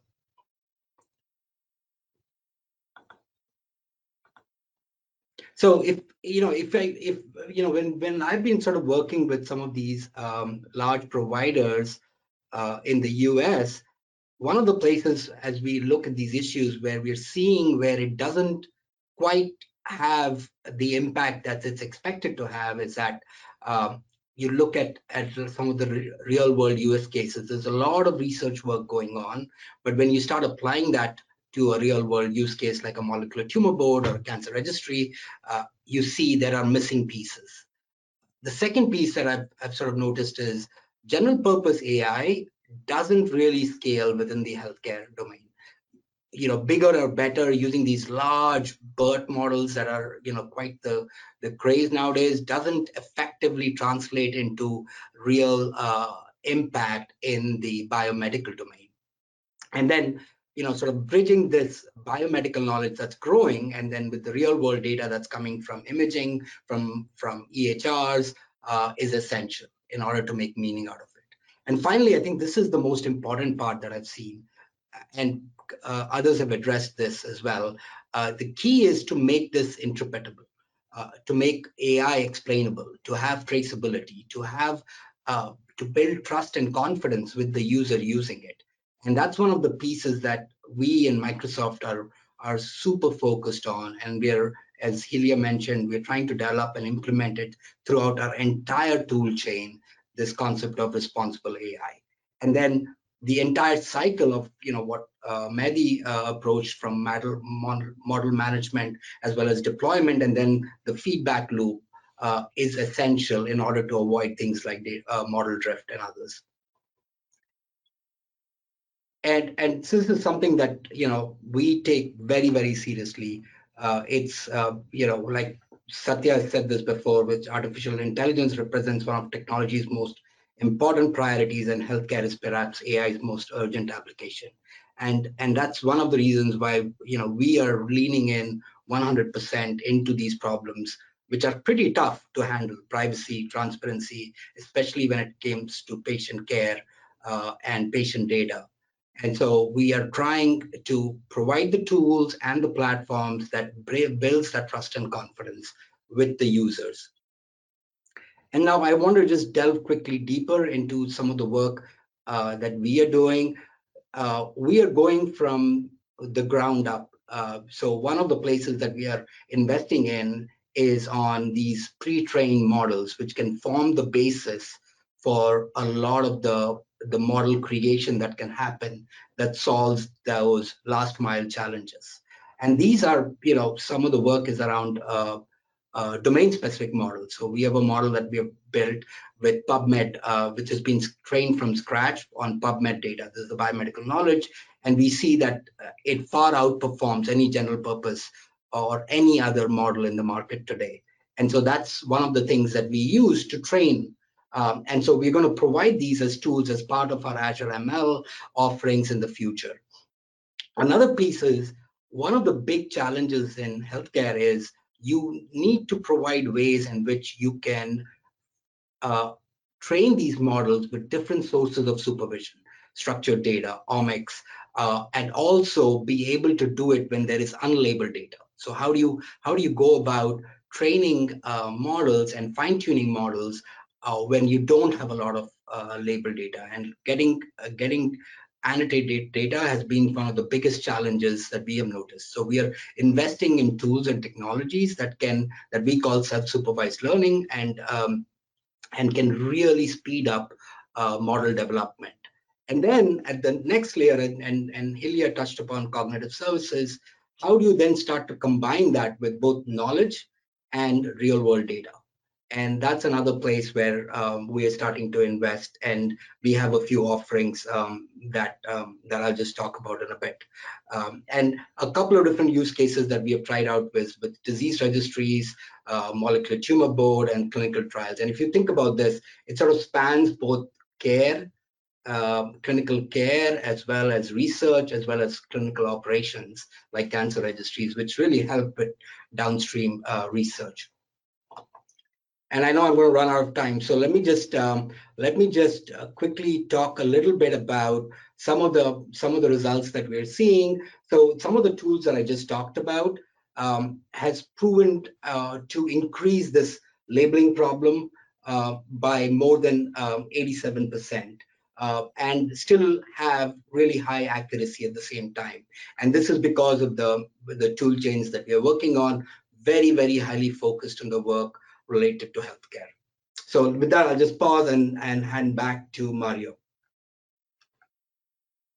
So if you know, if I, if you know, when when I've been sort of working with some of these um, large providers uh, in the U.S., one of the places as we look at these issues where we're seeing where it doesn't quite have the impact that it's expected to have is that um, you look at, at some of the re real world US cases, there's a lot of research work going on, but when you start applying that to a real world use case like a molecular tumor board or a cancer registry, uh, you see there are missing pieces. The second piece that I've, I've sort of noticed is general purpose AI doesn't really scale within the healthcare domain. You know, bigger or better using these large BERT models that are, you know, quite the, the craze nowadays doesn't effectively translate into real uh, impact in the biomedical domain. And then you know, sort of bridging this biomedical knowledge that's growing, and then with the real world data that's coming from imaging, from from EHRs, uh, is essential in order to make meaning out of it. And finally, I think this is the most important part that I've seen, and uh, others have addressed this as well. Uh, the key is to make this interpretable, uh, to make AI explainable, to have traceability, to have uh, to build trust and confidence with the user using it. And that's one of the pieces that we in Microsoft are, are super focused on. And we're, as Helia mentioned, we're trying to develop and implement it throughout our entire tool chain, this concept of responsible AI. And then the entire cycle of you know what uh, Mehdi uh, approached from model, model, management as well as deployment and then the feedback loop uh, is essential in order to avoid things like the uh, model drift and others and and this is something that you know we take very very seriously. Uh, it's uh, you know like satya said this before which artificial intelligence represents one of technology's most important priorities and healthcare is perhaps ai's most urgent application. And and that's one of the reasons why you know we are leaning in 100% into these problems which are pretty tough to handle. Privacy transparency especially when it comes to patient care uh, and patient data and so we are trying to provide the tools and the platforms that builds that trust and confidence with the users. And now I want to just delve quickly deeper into some of the work uh, that we are doing. Uh, we are going from the ground up Uh, so one of the places that we are investing in is on these pre-trained models, which can form the basis for a lot of the the model creation that can happen that solves those last mile challenges. And these are, you know, some of the work is around uh, uh, domain specific models. So we have a model that we have built with PubMed, uh, which has been trained from scratch on PubMed data. This is the biomedical knowledge. And we see that uh, it far outperforms any general purpose or any other model in the market today. And so that's one of the things that we use to train. Um, and so we're going to provide these as tools as part of our Azure ML offerings in the future. Another piece is one of the big challenges in healthcare is you need to provide ways in which you can uh, train these models with different sources of supervision, structured data, omics, uh, and also be able to do it when there is unlabeled data. So how do you how do you go about training uh, models and fine tuning models when you don't have a lot of uh, label data and getting uh, getting annotated data has been one of the biggest challenges that we have noticed. So we are investing in tools and technologies that can that we call self-supervised learning and um, and can really speed up uh, model development. And then at the next layer, and, and, and Helia touched upon cognitive services, how do you then start to combine that with both knowledge and real world data? And that's another place where um, we are starting to invest and we have a few offerings um, that um, that I'll just talk about in a bit. Um, and a couple of different use cases that we have tried out with with disease registries uh, molecular tumor board and clinical trials. And if you think about this it sort of spans both care uh, clinical care as well as research as well as clinical operations like cancer registries which really help with downstream uh, research and I know I'm going to run out of time. So let me just um, let me just uh, quickly talk a little bit about some of the some of the results that we're seeing. So some of the tools that I just talked about um, has proven uh, to increase this labeling problem uh, by more than 87%. Um, uh, and still have really high accuracy at the same time. And this is because of the, the tool chains that we are working on, very, very highly focused on the work related to healthcare. So with that, I'll just pause and, and hand back to Mario.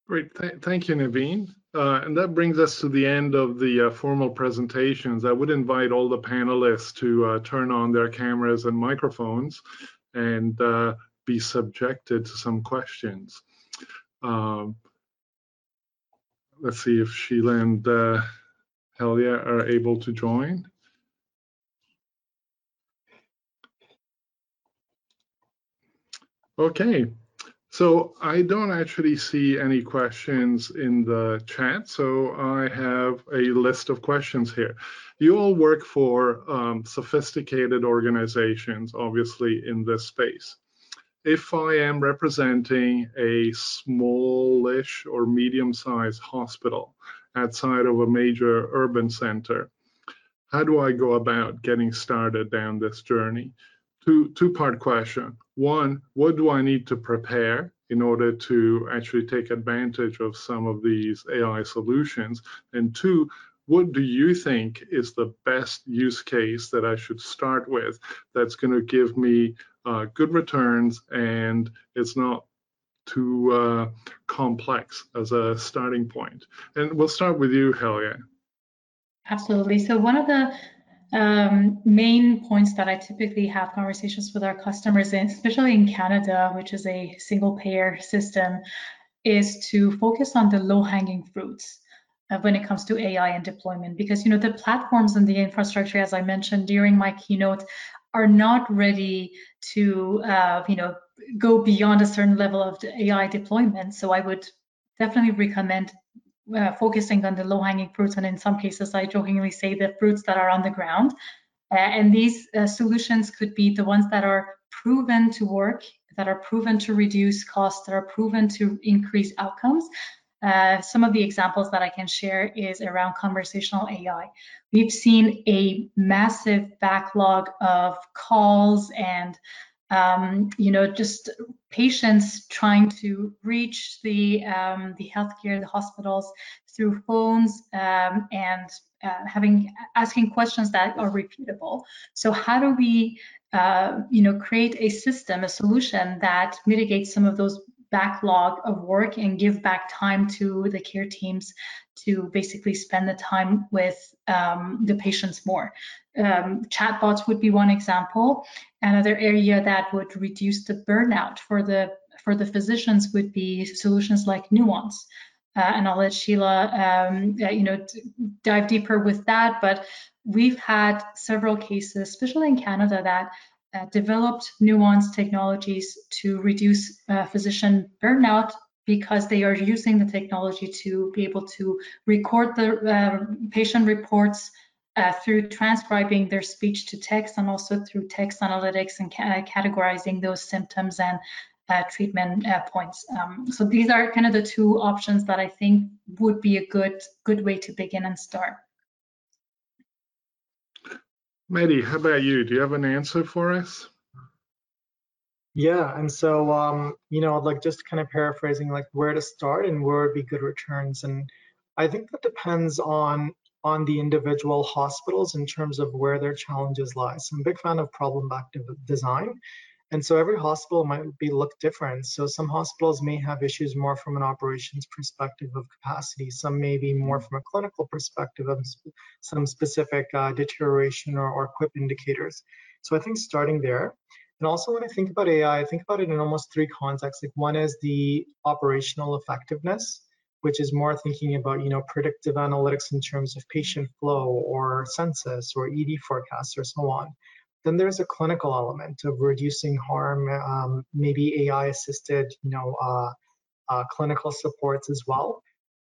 Great, Th thank you, Naveen. Uh, and that brings us to the end of the uh, formal presentations. I would invite all the panelists to uh, turn on their cameras and microphones and uh, be subjected to some questions. Um, let's see if Sheila and uh, Helia are able to join. Okay, so I don't actually see any questions in the chat, so I have a list of questions here. You all work for um, sophisticated organizations, obviously, in this space. If I am representing a smallish or medium-sized hospital outside of a major urban center, how do I go about getting started down this journey? Two two part question. One, what do I need to prepare in order to actually take advantage of some of these AI solutions? And two, what do you think is the best use case that I should start with that's going to give me uh, good returns and it's not too uh, complex as a starting point? And we'll start with you, Helia. Absolutely. So one of the um, main points that I typically have conversations with our customers in, especially in Canada, which is a single payer system, is to focus on the low hanging fruits uh, when it comes to AI and deployment. Because, you know, the platforms and the infrastructure, as I mentioned during my keynote, are not ready to, uh, you know, go beyond a certain level of AI deployment. So I would definitely recommend uh, focusing on the low-hanging fruits, and in some cases, I jokingly say the fruits that are on the ground. Uh, and these uh, solutions could be the ones that are proven to work, that are proven to reduce costs, that are proven to increase outcomes. Uh, some of the examples that I can share is around conversational AI. We've seen a massive backlog of calls and um, you know, just patients trying to reach the um, the healthcare, the hospitals through phones um, and uh, having asking questions that are repeatable. So how do we, uh, you know, create a system, a solution that mitigates some of those backlog of work and give back time to the care teams to basically spend the time with um, the patients more. Um, chatbots would be one example. Another area that would reduce the burnout for the for the physicians would be solutions like Nuance. Uh, and I'll let Sheila, um, uh, you know, dive deeper with that. But we've had several cases, especially in Canada, that uh, developed nuanced technologies to reduce uh, physician burnout because they are using the technology to be able to record the uh, patient reports uh, through transcribing their speech to text and also through text analytics and ca categorizing those symptoms and uh, treatment uh, points. Um, so these are kind of the two options that I think would be a good good way to begin and start. Maddie, how about you? Do you have an answer for us? Yeah, and so um, you know, like just kind of paraphrasing, like where to start and where would be good returns, and I think that depends on on the individual hospitals in terms of where their challenges lie. So I'm a big fan of problem-backed design, and so every hospital might be look different. So some hospitals may have issues more from an operations perspective of capacity. Some may be more from a clinical perspective of some specific uh, deterioration or, or QIP indicators. So I think starting there. And also when I think about AI, I think about it in almost three contexts. Like one is the operational effectiveness, which is more thinking about, you know, predictive analytics in terms of patient flow or census or ED forecasts or so on. Then there's a clinical element of reducing harm, um, maybe AI-assisted, you know, uh, uh, clinical supports as well.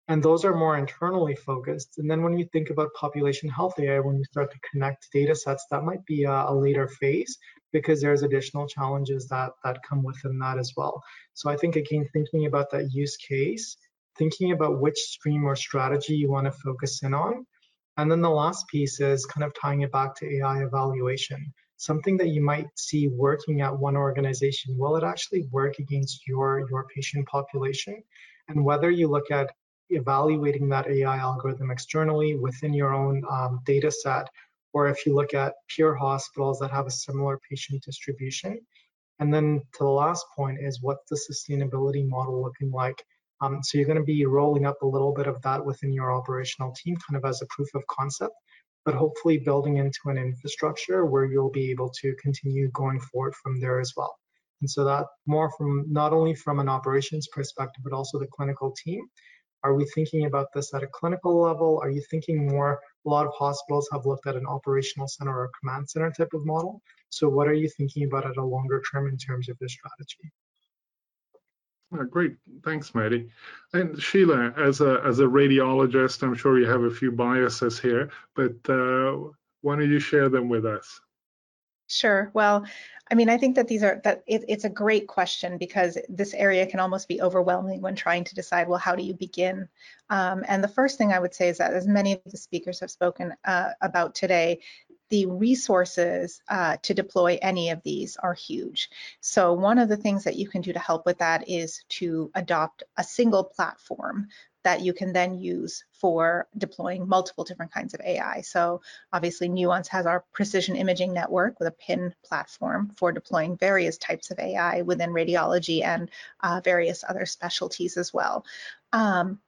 And those are more internally focused. And then when you think about population health AI, when you start to connect data sets, that might be a, a later phase because there's additional challenges that, that come within that as well. So I think again, thinking about that use case, thinking about which stream or strategy you want to focus in on. And then the last piece is kind of tying it back to AI evaluation something that you might see working at one organization, will it actually work against your, your patient population? And whether you look at evaluating that AI algorithm externally within your own um, data set, or if you look at peer hospitals that have a similar patient distribution. And then to the last point is what's the sustainability model looking like? Um, so you're going to be rolling up a little bit of that within your operational team, kind of as a proof of concept but hopefully building into an infrastructure where you'll be able to continue going forward from there as well. And so that more from not only from an operations perspective, but also the clinical team. Are we thinking about this at a clinical level? Are you thinking more? A lot of hospitals have looked at an operational center or command center type of model. So what are you thinking about at a longer term in terms of the strategy? Oh, great, thanks, Maddie. And Sheila, as a as a radiologist, I'm sure you have a few biases here, but uh, why don't you share them with us? Sure. Well, I mean, I think that these are that it, it's a great question because this area can almost be overwhelming when trying to decide, well, how do you begin? Um, and the first thing I would say is that, as many of the speakers have spoken uh, about today, the resources uh, to deploy any of these are huge. So one of the things that you can do to help with that is to adopt a single platform that you can then use for deploying multiple different kinds of AI. So obviously Nuance has our precision imaging network with a PIN platform for deploying various types of AI within radiology and uh, various other specialties as well. Um,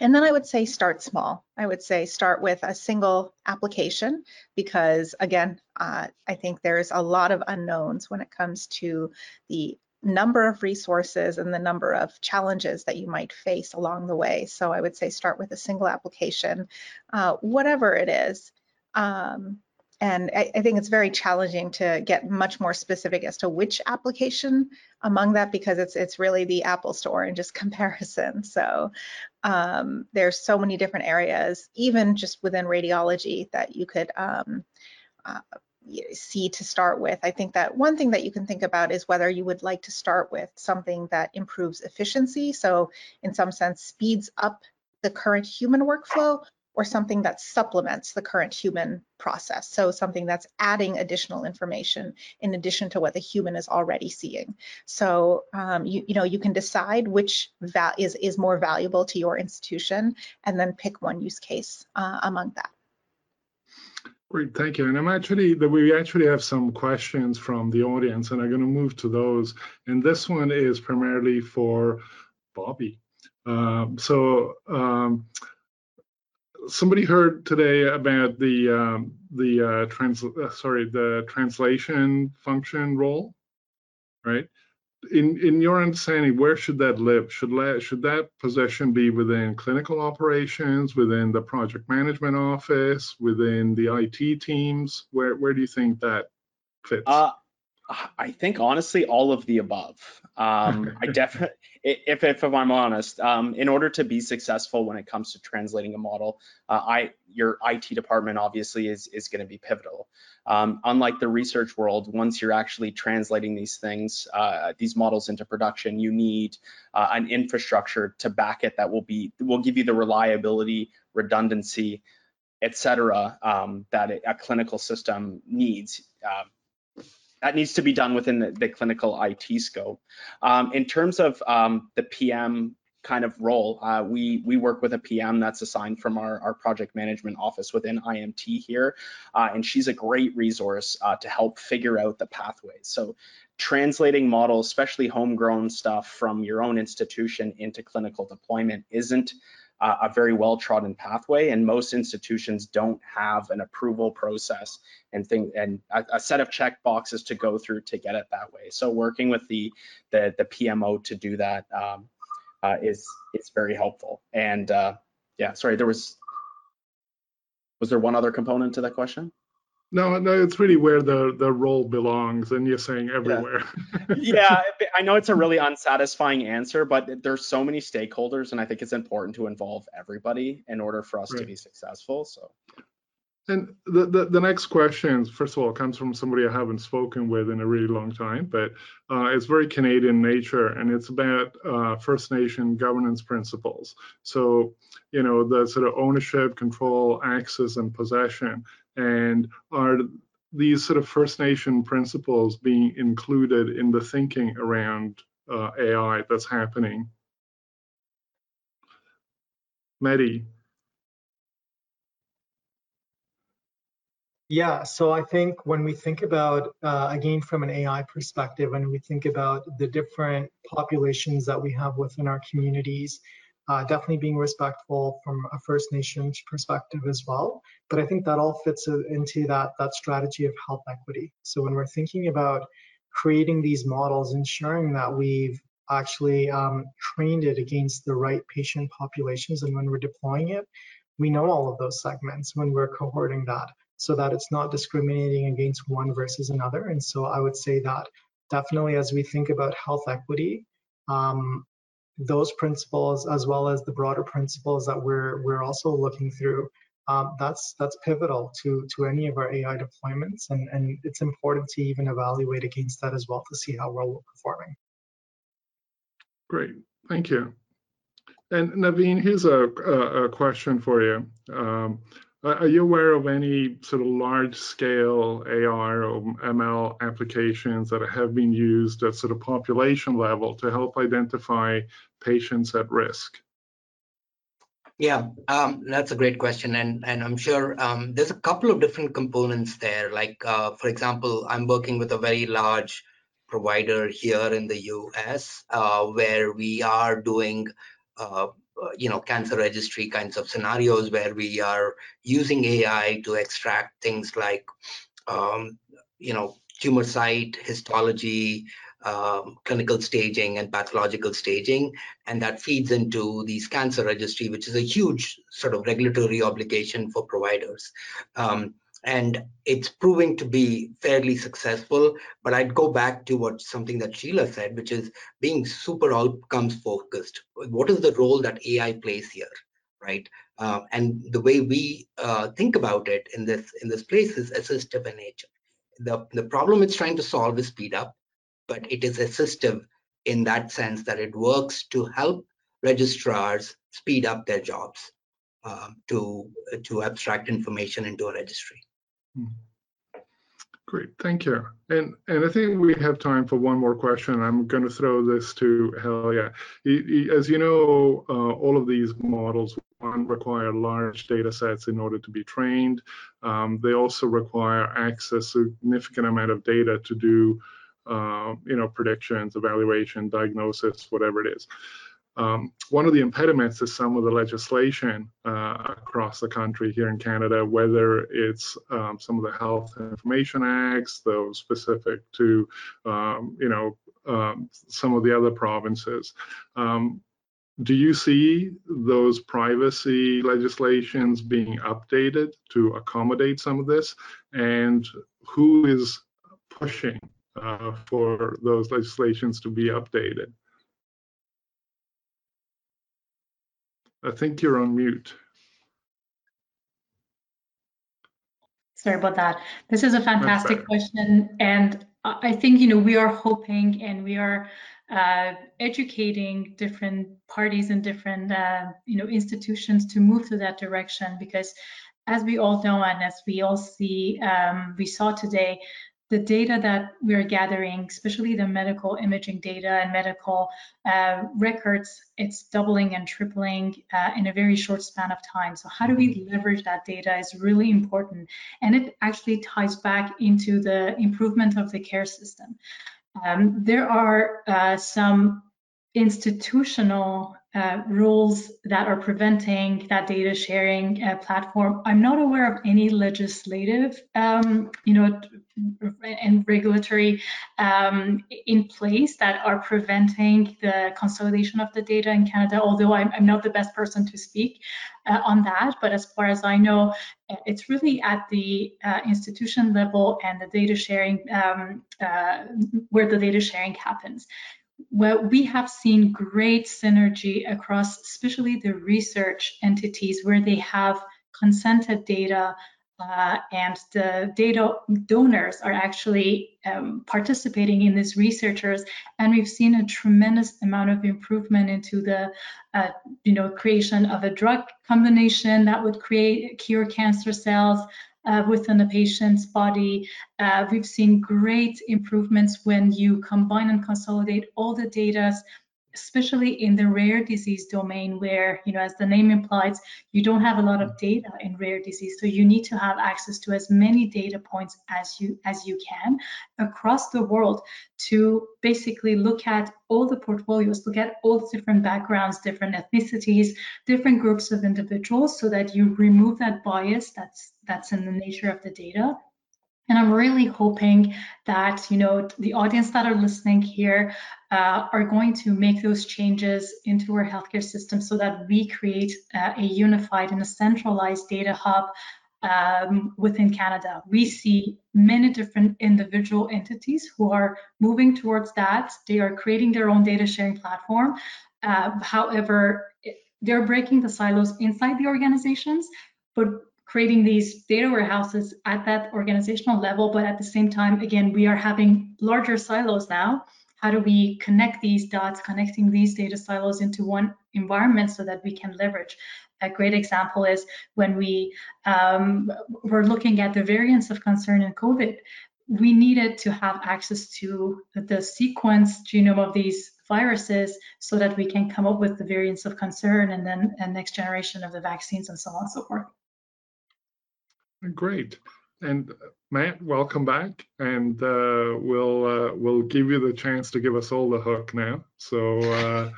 and then I would say start small. I would say start with a single application because, again, uh, I think there's a lot of unknowns when it comes to the number of resources and the number of challenges that you might face along the way. So I would say start with a single application, uh, whatever it is. Um, and I, I, think it's very challenging to get much more specific as to which application among that because it's it's really the apples to oranges comparison. So um, there's so many different areas, even just within radiology, that you could um, uh, see to start with. I think that one thing that you can think about is whether you would like to start with something that improves efficiency. So in some sense, speeds up the current human workflow or something that supplements the current human process. So something that's adding additional information in addition to what the human is already seeing. So um, you, you know you can decide which val is, is more valuable to your institution and then pick one use case uh, among that. Great, thank you. And I'm actually we actually have some questions from the audience, and I'm going to move to those. And this one is primarily for Bobby. Um, so um, somebody heard today about the um, the uh, trans uh, sorry the translation function role, right? in in your understanding, where should that live? Should that should that position be within clinical operations, within the project management office, within the IT teams? Where where do you think that fits? Uh, I think honestly, all of the above. Um, I definitely, if, if, if I'm honest, um, in order to be successful when it comes to translating a model, uh, I your IT department obviously is is going to be pivotal. Um, unlike the research world, once you're actually translating these things, uh, these models into production, you need uh, an infrastructure to back it that will be will give you the reliability, redundancy, etc. Um, that a clinical system needs. That needs to be done within the, the clinical IT scope. Um, in terms of um, the PM kind of role, uh, we we work with a PM that's assigned from our, our project management office within IMT here, uh, and she's a great resource uh, to help figure out the pathways. So translating models, especially homegrown stuff from your own institution into clinical deployment isn't a very well-trodden pathway, and most institutions don't have an approval process and thing and a, a, set of check boxes to go through to get it that way. So working with the the, the PMO to do that um, uh, is is very helpful. And uh, yeah, sorry, there was was there one other component to that question? No, no, it's really where the the role belongs, and you're saying everywhere. Yeah. yeah, I know it's a really unsatisfying answer, but there's so many stakeholders, and I think it's important to involve everybody in order for us right. to be successful. So. And the, the, the, next question, first of all, comes from somebody I haven't spoken with in a really long time, but uh, it's very Canadian nature and it's about uh, First Nation governance principles. So, you know, the sort of ownership, control, access, and possession and are these sort of First Nation principles being included in the thinking around uh, AI that's happening? Mehdi. Yeah, so I think when we think about, uh, again, from an AI perspective, when we think about the different populations that we have within our communities, uh, definitely being respectful from a First Nations perspective as well. But I think that all fits into that, that strategy of health equity. So when we're thinking about creating these models, ensuring that we've actually um, trained it against the right patient populations, and when we're deploying it, we know all of those segments when we're cohorting that so that it's not discriminating against one versus another. And so I would say that definitely as we think about health equity, um, those principles as well as the broader principles that we're we're also looking through um, that's that's pivotal to to any of our AI deployments and and it's important to even evaluate against that as well to see how well we're performing. Great, thank you. And Naveen, here's a, a, a question for you. Um, are you aware of any sort of large scale AR or ML applications that have been used at sort of population level to help identify patients at risk? Yeah, um, that's a great question, and and I'm sure um, there's a couple of different components there. Like, uh, for example, I'm working with a very large provider here in the U.S. Uh, where we are doing uh, uh, you know, cancer registry kinds of scenarios where we are using AI to extract things like, um, you know, tumor site, histology, um, clinical staging and pathological staging, and that feeds into these cancer registry, which is a huge sort of regulatory obligation for providers. Um, and it's proving to be fairly successful but i'd go back to what something that sheila said which is being super outcomes focused. What is the role that ai plays here right? Uh, and the way we uh, think about it in this in this place is assistive in nature. The the problem it's trying to solve is speed up but it is assistive in that sense that it works to help registrars speed up their jobs uh, to to abstract information into a registry. Hmm. Great, thank you. And and I think we have time for one more question. I'm going to throw this to Helia. As you know, uh, all of these models one require large data sets in order to be trained. Um, they also require access to significant amount of data to do, uh, you know, predictions, evaluation, diagnosis, whatever it is. Um, one of the impediments is some of the legislation uh, across the country here in Canada, whether it's um, some of the health information acts, those specific to, um, you know, um, some of the other provinces. Um, do you see those privacy legislations being updated to accommodate some of this? And who is pushing uh, for those legislations to be updated? I think you're on mute. Sorry about that. This is a fantastic question. And I think, you know, we are hoping and we are uh, educating different parties and different, uh, you know, institutions to move to that direction because as we all know and as we all see, um, we saw today, the data that we are gathering, especially the medical imaging data and medical uh, records, it's doubling and tripling uh, in a very short span of time. So how do we leverage that data is really important. And it actually ties back into the improvement of the care system. Um, there are uh, some institutional uh, rules that are preventing that data sharing uh, platform. I'm not aware of any legislative, um, you know, and regulatory um, in place that are preventing the consolidation of the data in Canada, although I'm, I'm not the best person to speak uh, on that. But as far as I know, uh, it's really at the uh, institution level and the data sharing, um, uh, where the data sharing happens well, we have seen great synergy across, especially the research entities where they have consented data uh, and the data donors are actually um, participating in these researchers and we've seen a tremendous amount of improvement into the uh, you know creation of a drug combination that would create cure cancer cells uh, within a patient's body. Uh, we've seen great improvements when you combine and consolidate all the data especially in the rare disease domain where, you know, as the name implies, you don't have a lot of data in rare disease. So you need to have access to as many data points as you as you can across the world to basically look at all the portfolios, look at all the different backgrounds, different ethnicities, different groups of individuals so that you remove that bias that's that's in the nature of the data and I'm really hoping that, you know, the audience that are listening here uh, are going to make those changes into our healthcare system so that we create uh, a unified and a centralized data hub um, within Canada. We see many different individual entities who are moving towards that. They are creating their own data sharing platform. Uh, however, they're breaking the silos inside the organizations, but creating these data warehouses at that organizational level, but at the same time, again, we are having larger silos now. How do we connect these dots, connecting these data silos into one environment so that we can leverage? A great example is when we um, were looking at the variants of concern in COVID, we needed to have access to the sequence genome of these viruses so that we can come up with the variants of concern and then a next generation of the vaccines and so on and so forth. Great. And Matt, welcome back, and uh, we'll uh, we'll give you the chance to give us all the hook now. So uh,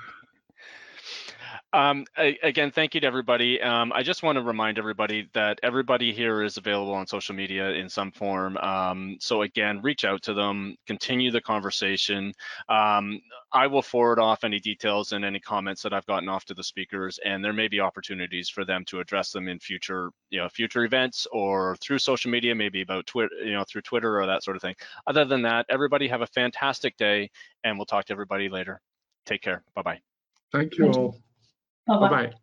um, I, again, thank you to everybody. Um, I just want to remind everybody that everybody here is available on social media in some form. Um, so again, reach out to them, continue the conversation. Um, I will forward off any details and any comments that I've gotten off to the speakers, and there may be opportunities for them to address them in future, you know, future events or through social media, maybe about Twitter, you know, through Twitter or that sort of thing. Other than that, everybody have a fantastic day, and we'll talk to everybody later. Take care. Bye bye. Thank you all. Bye bye.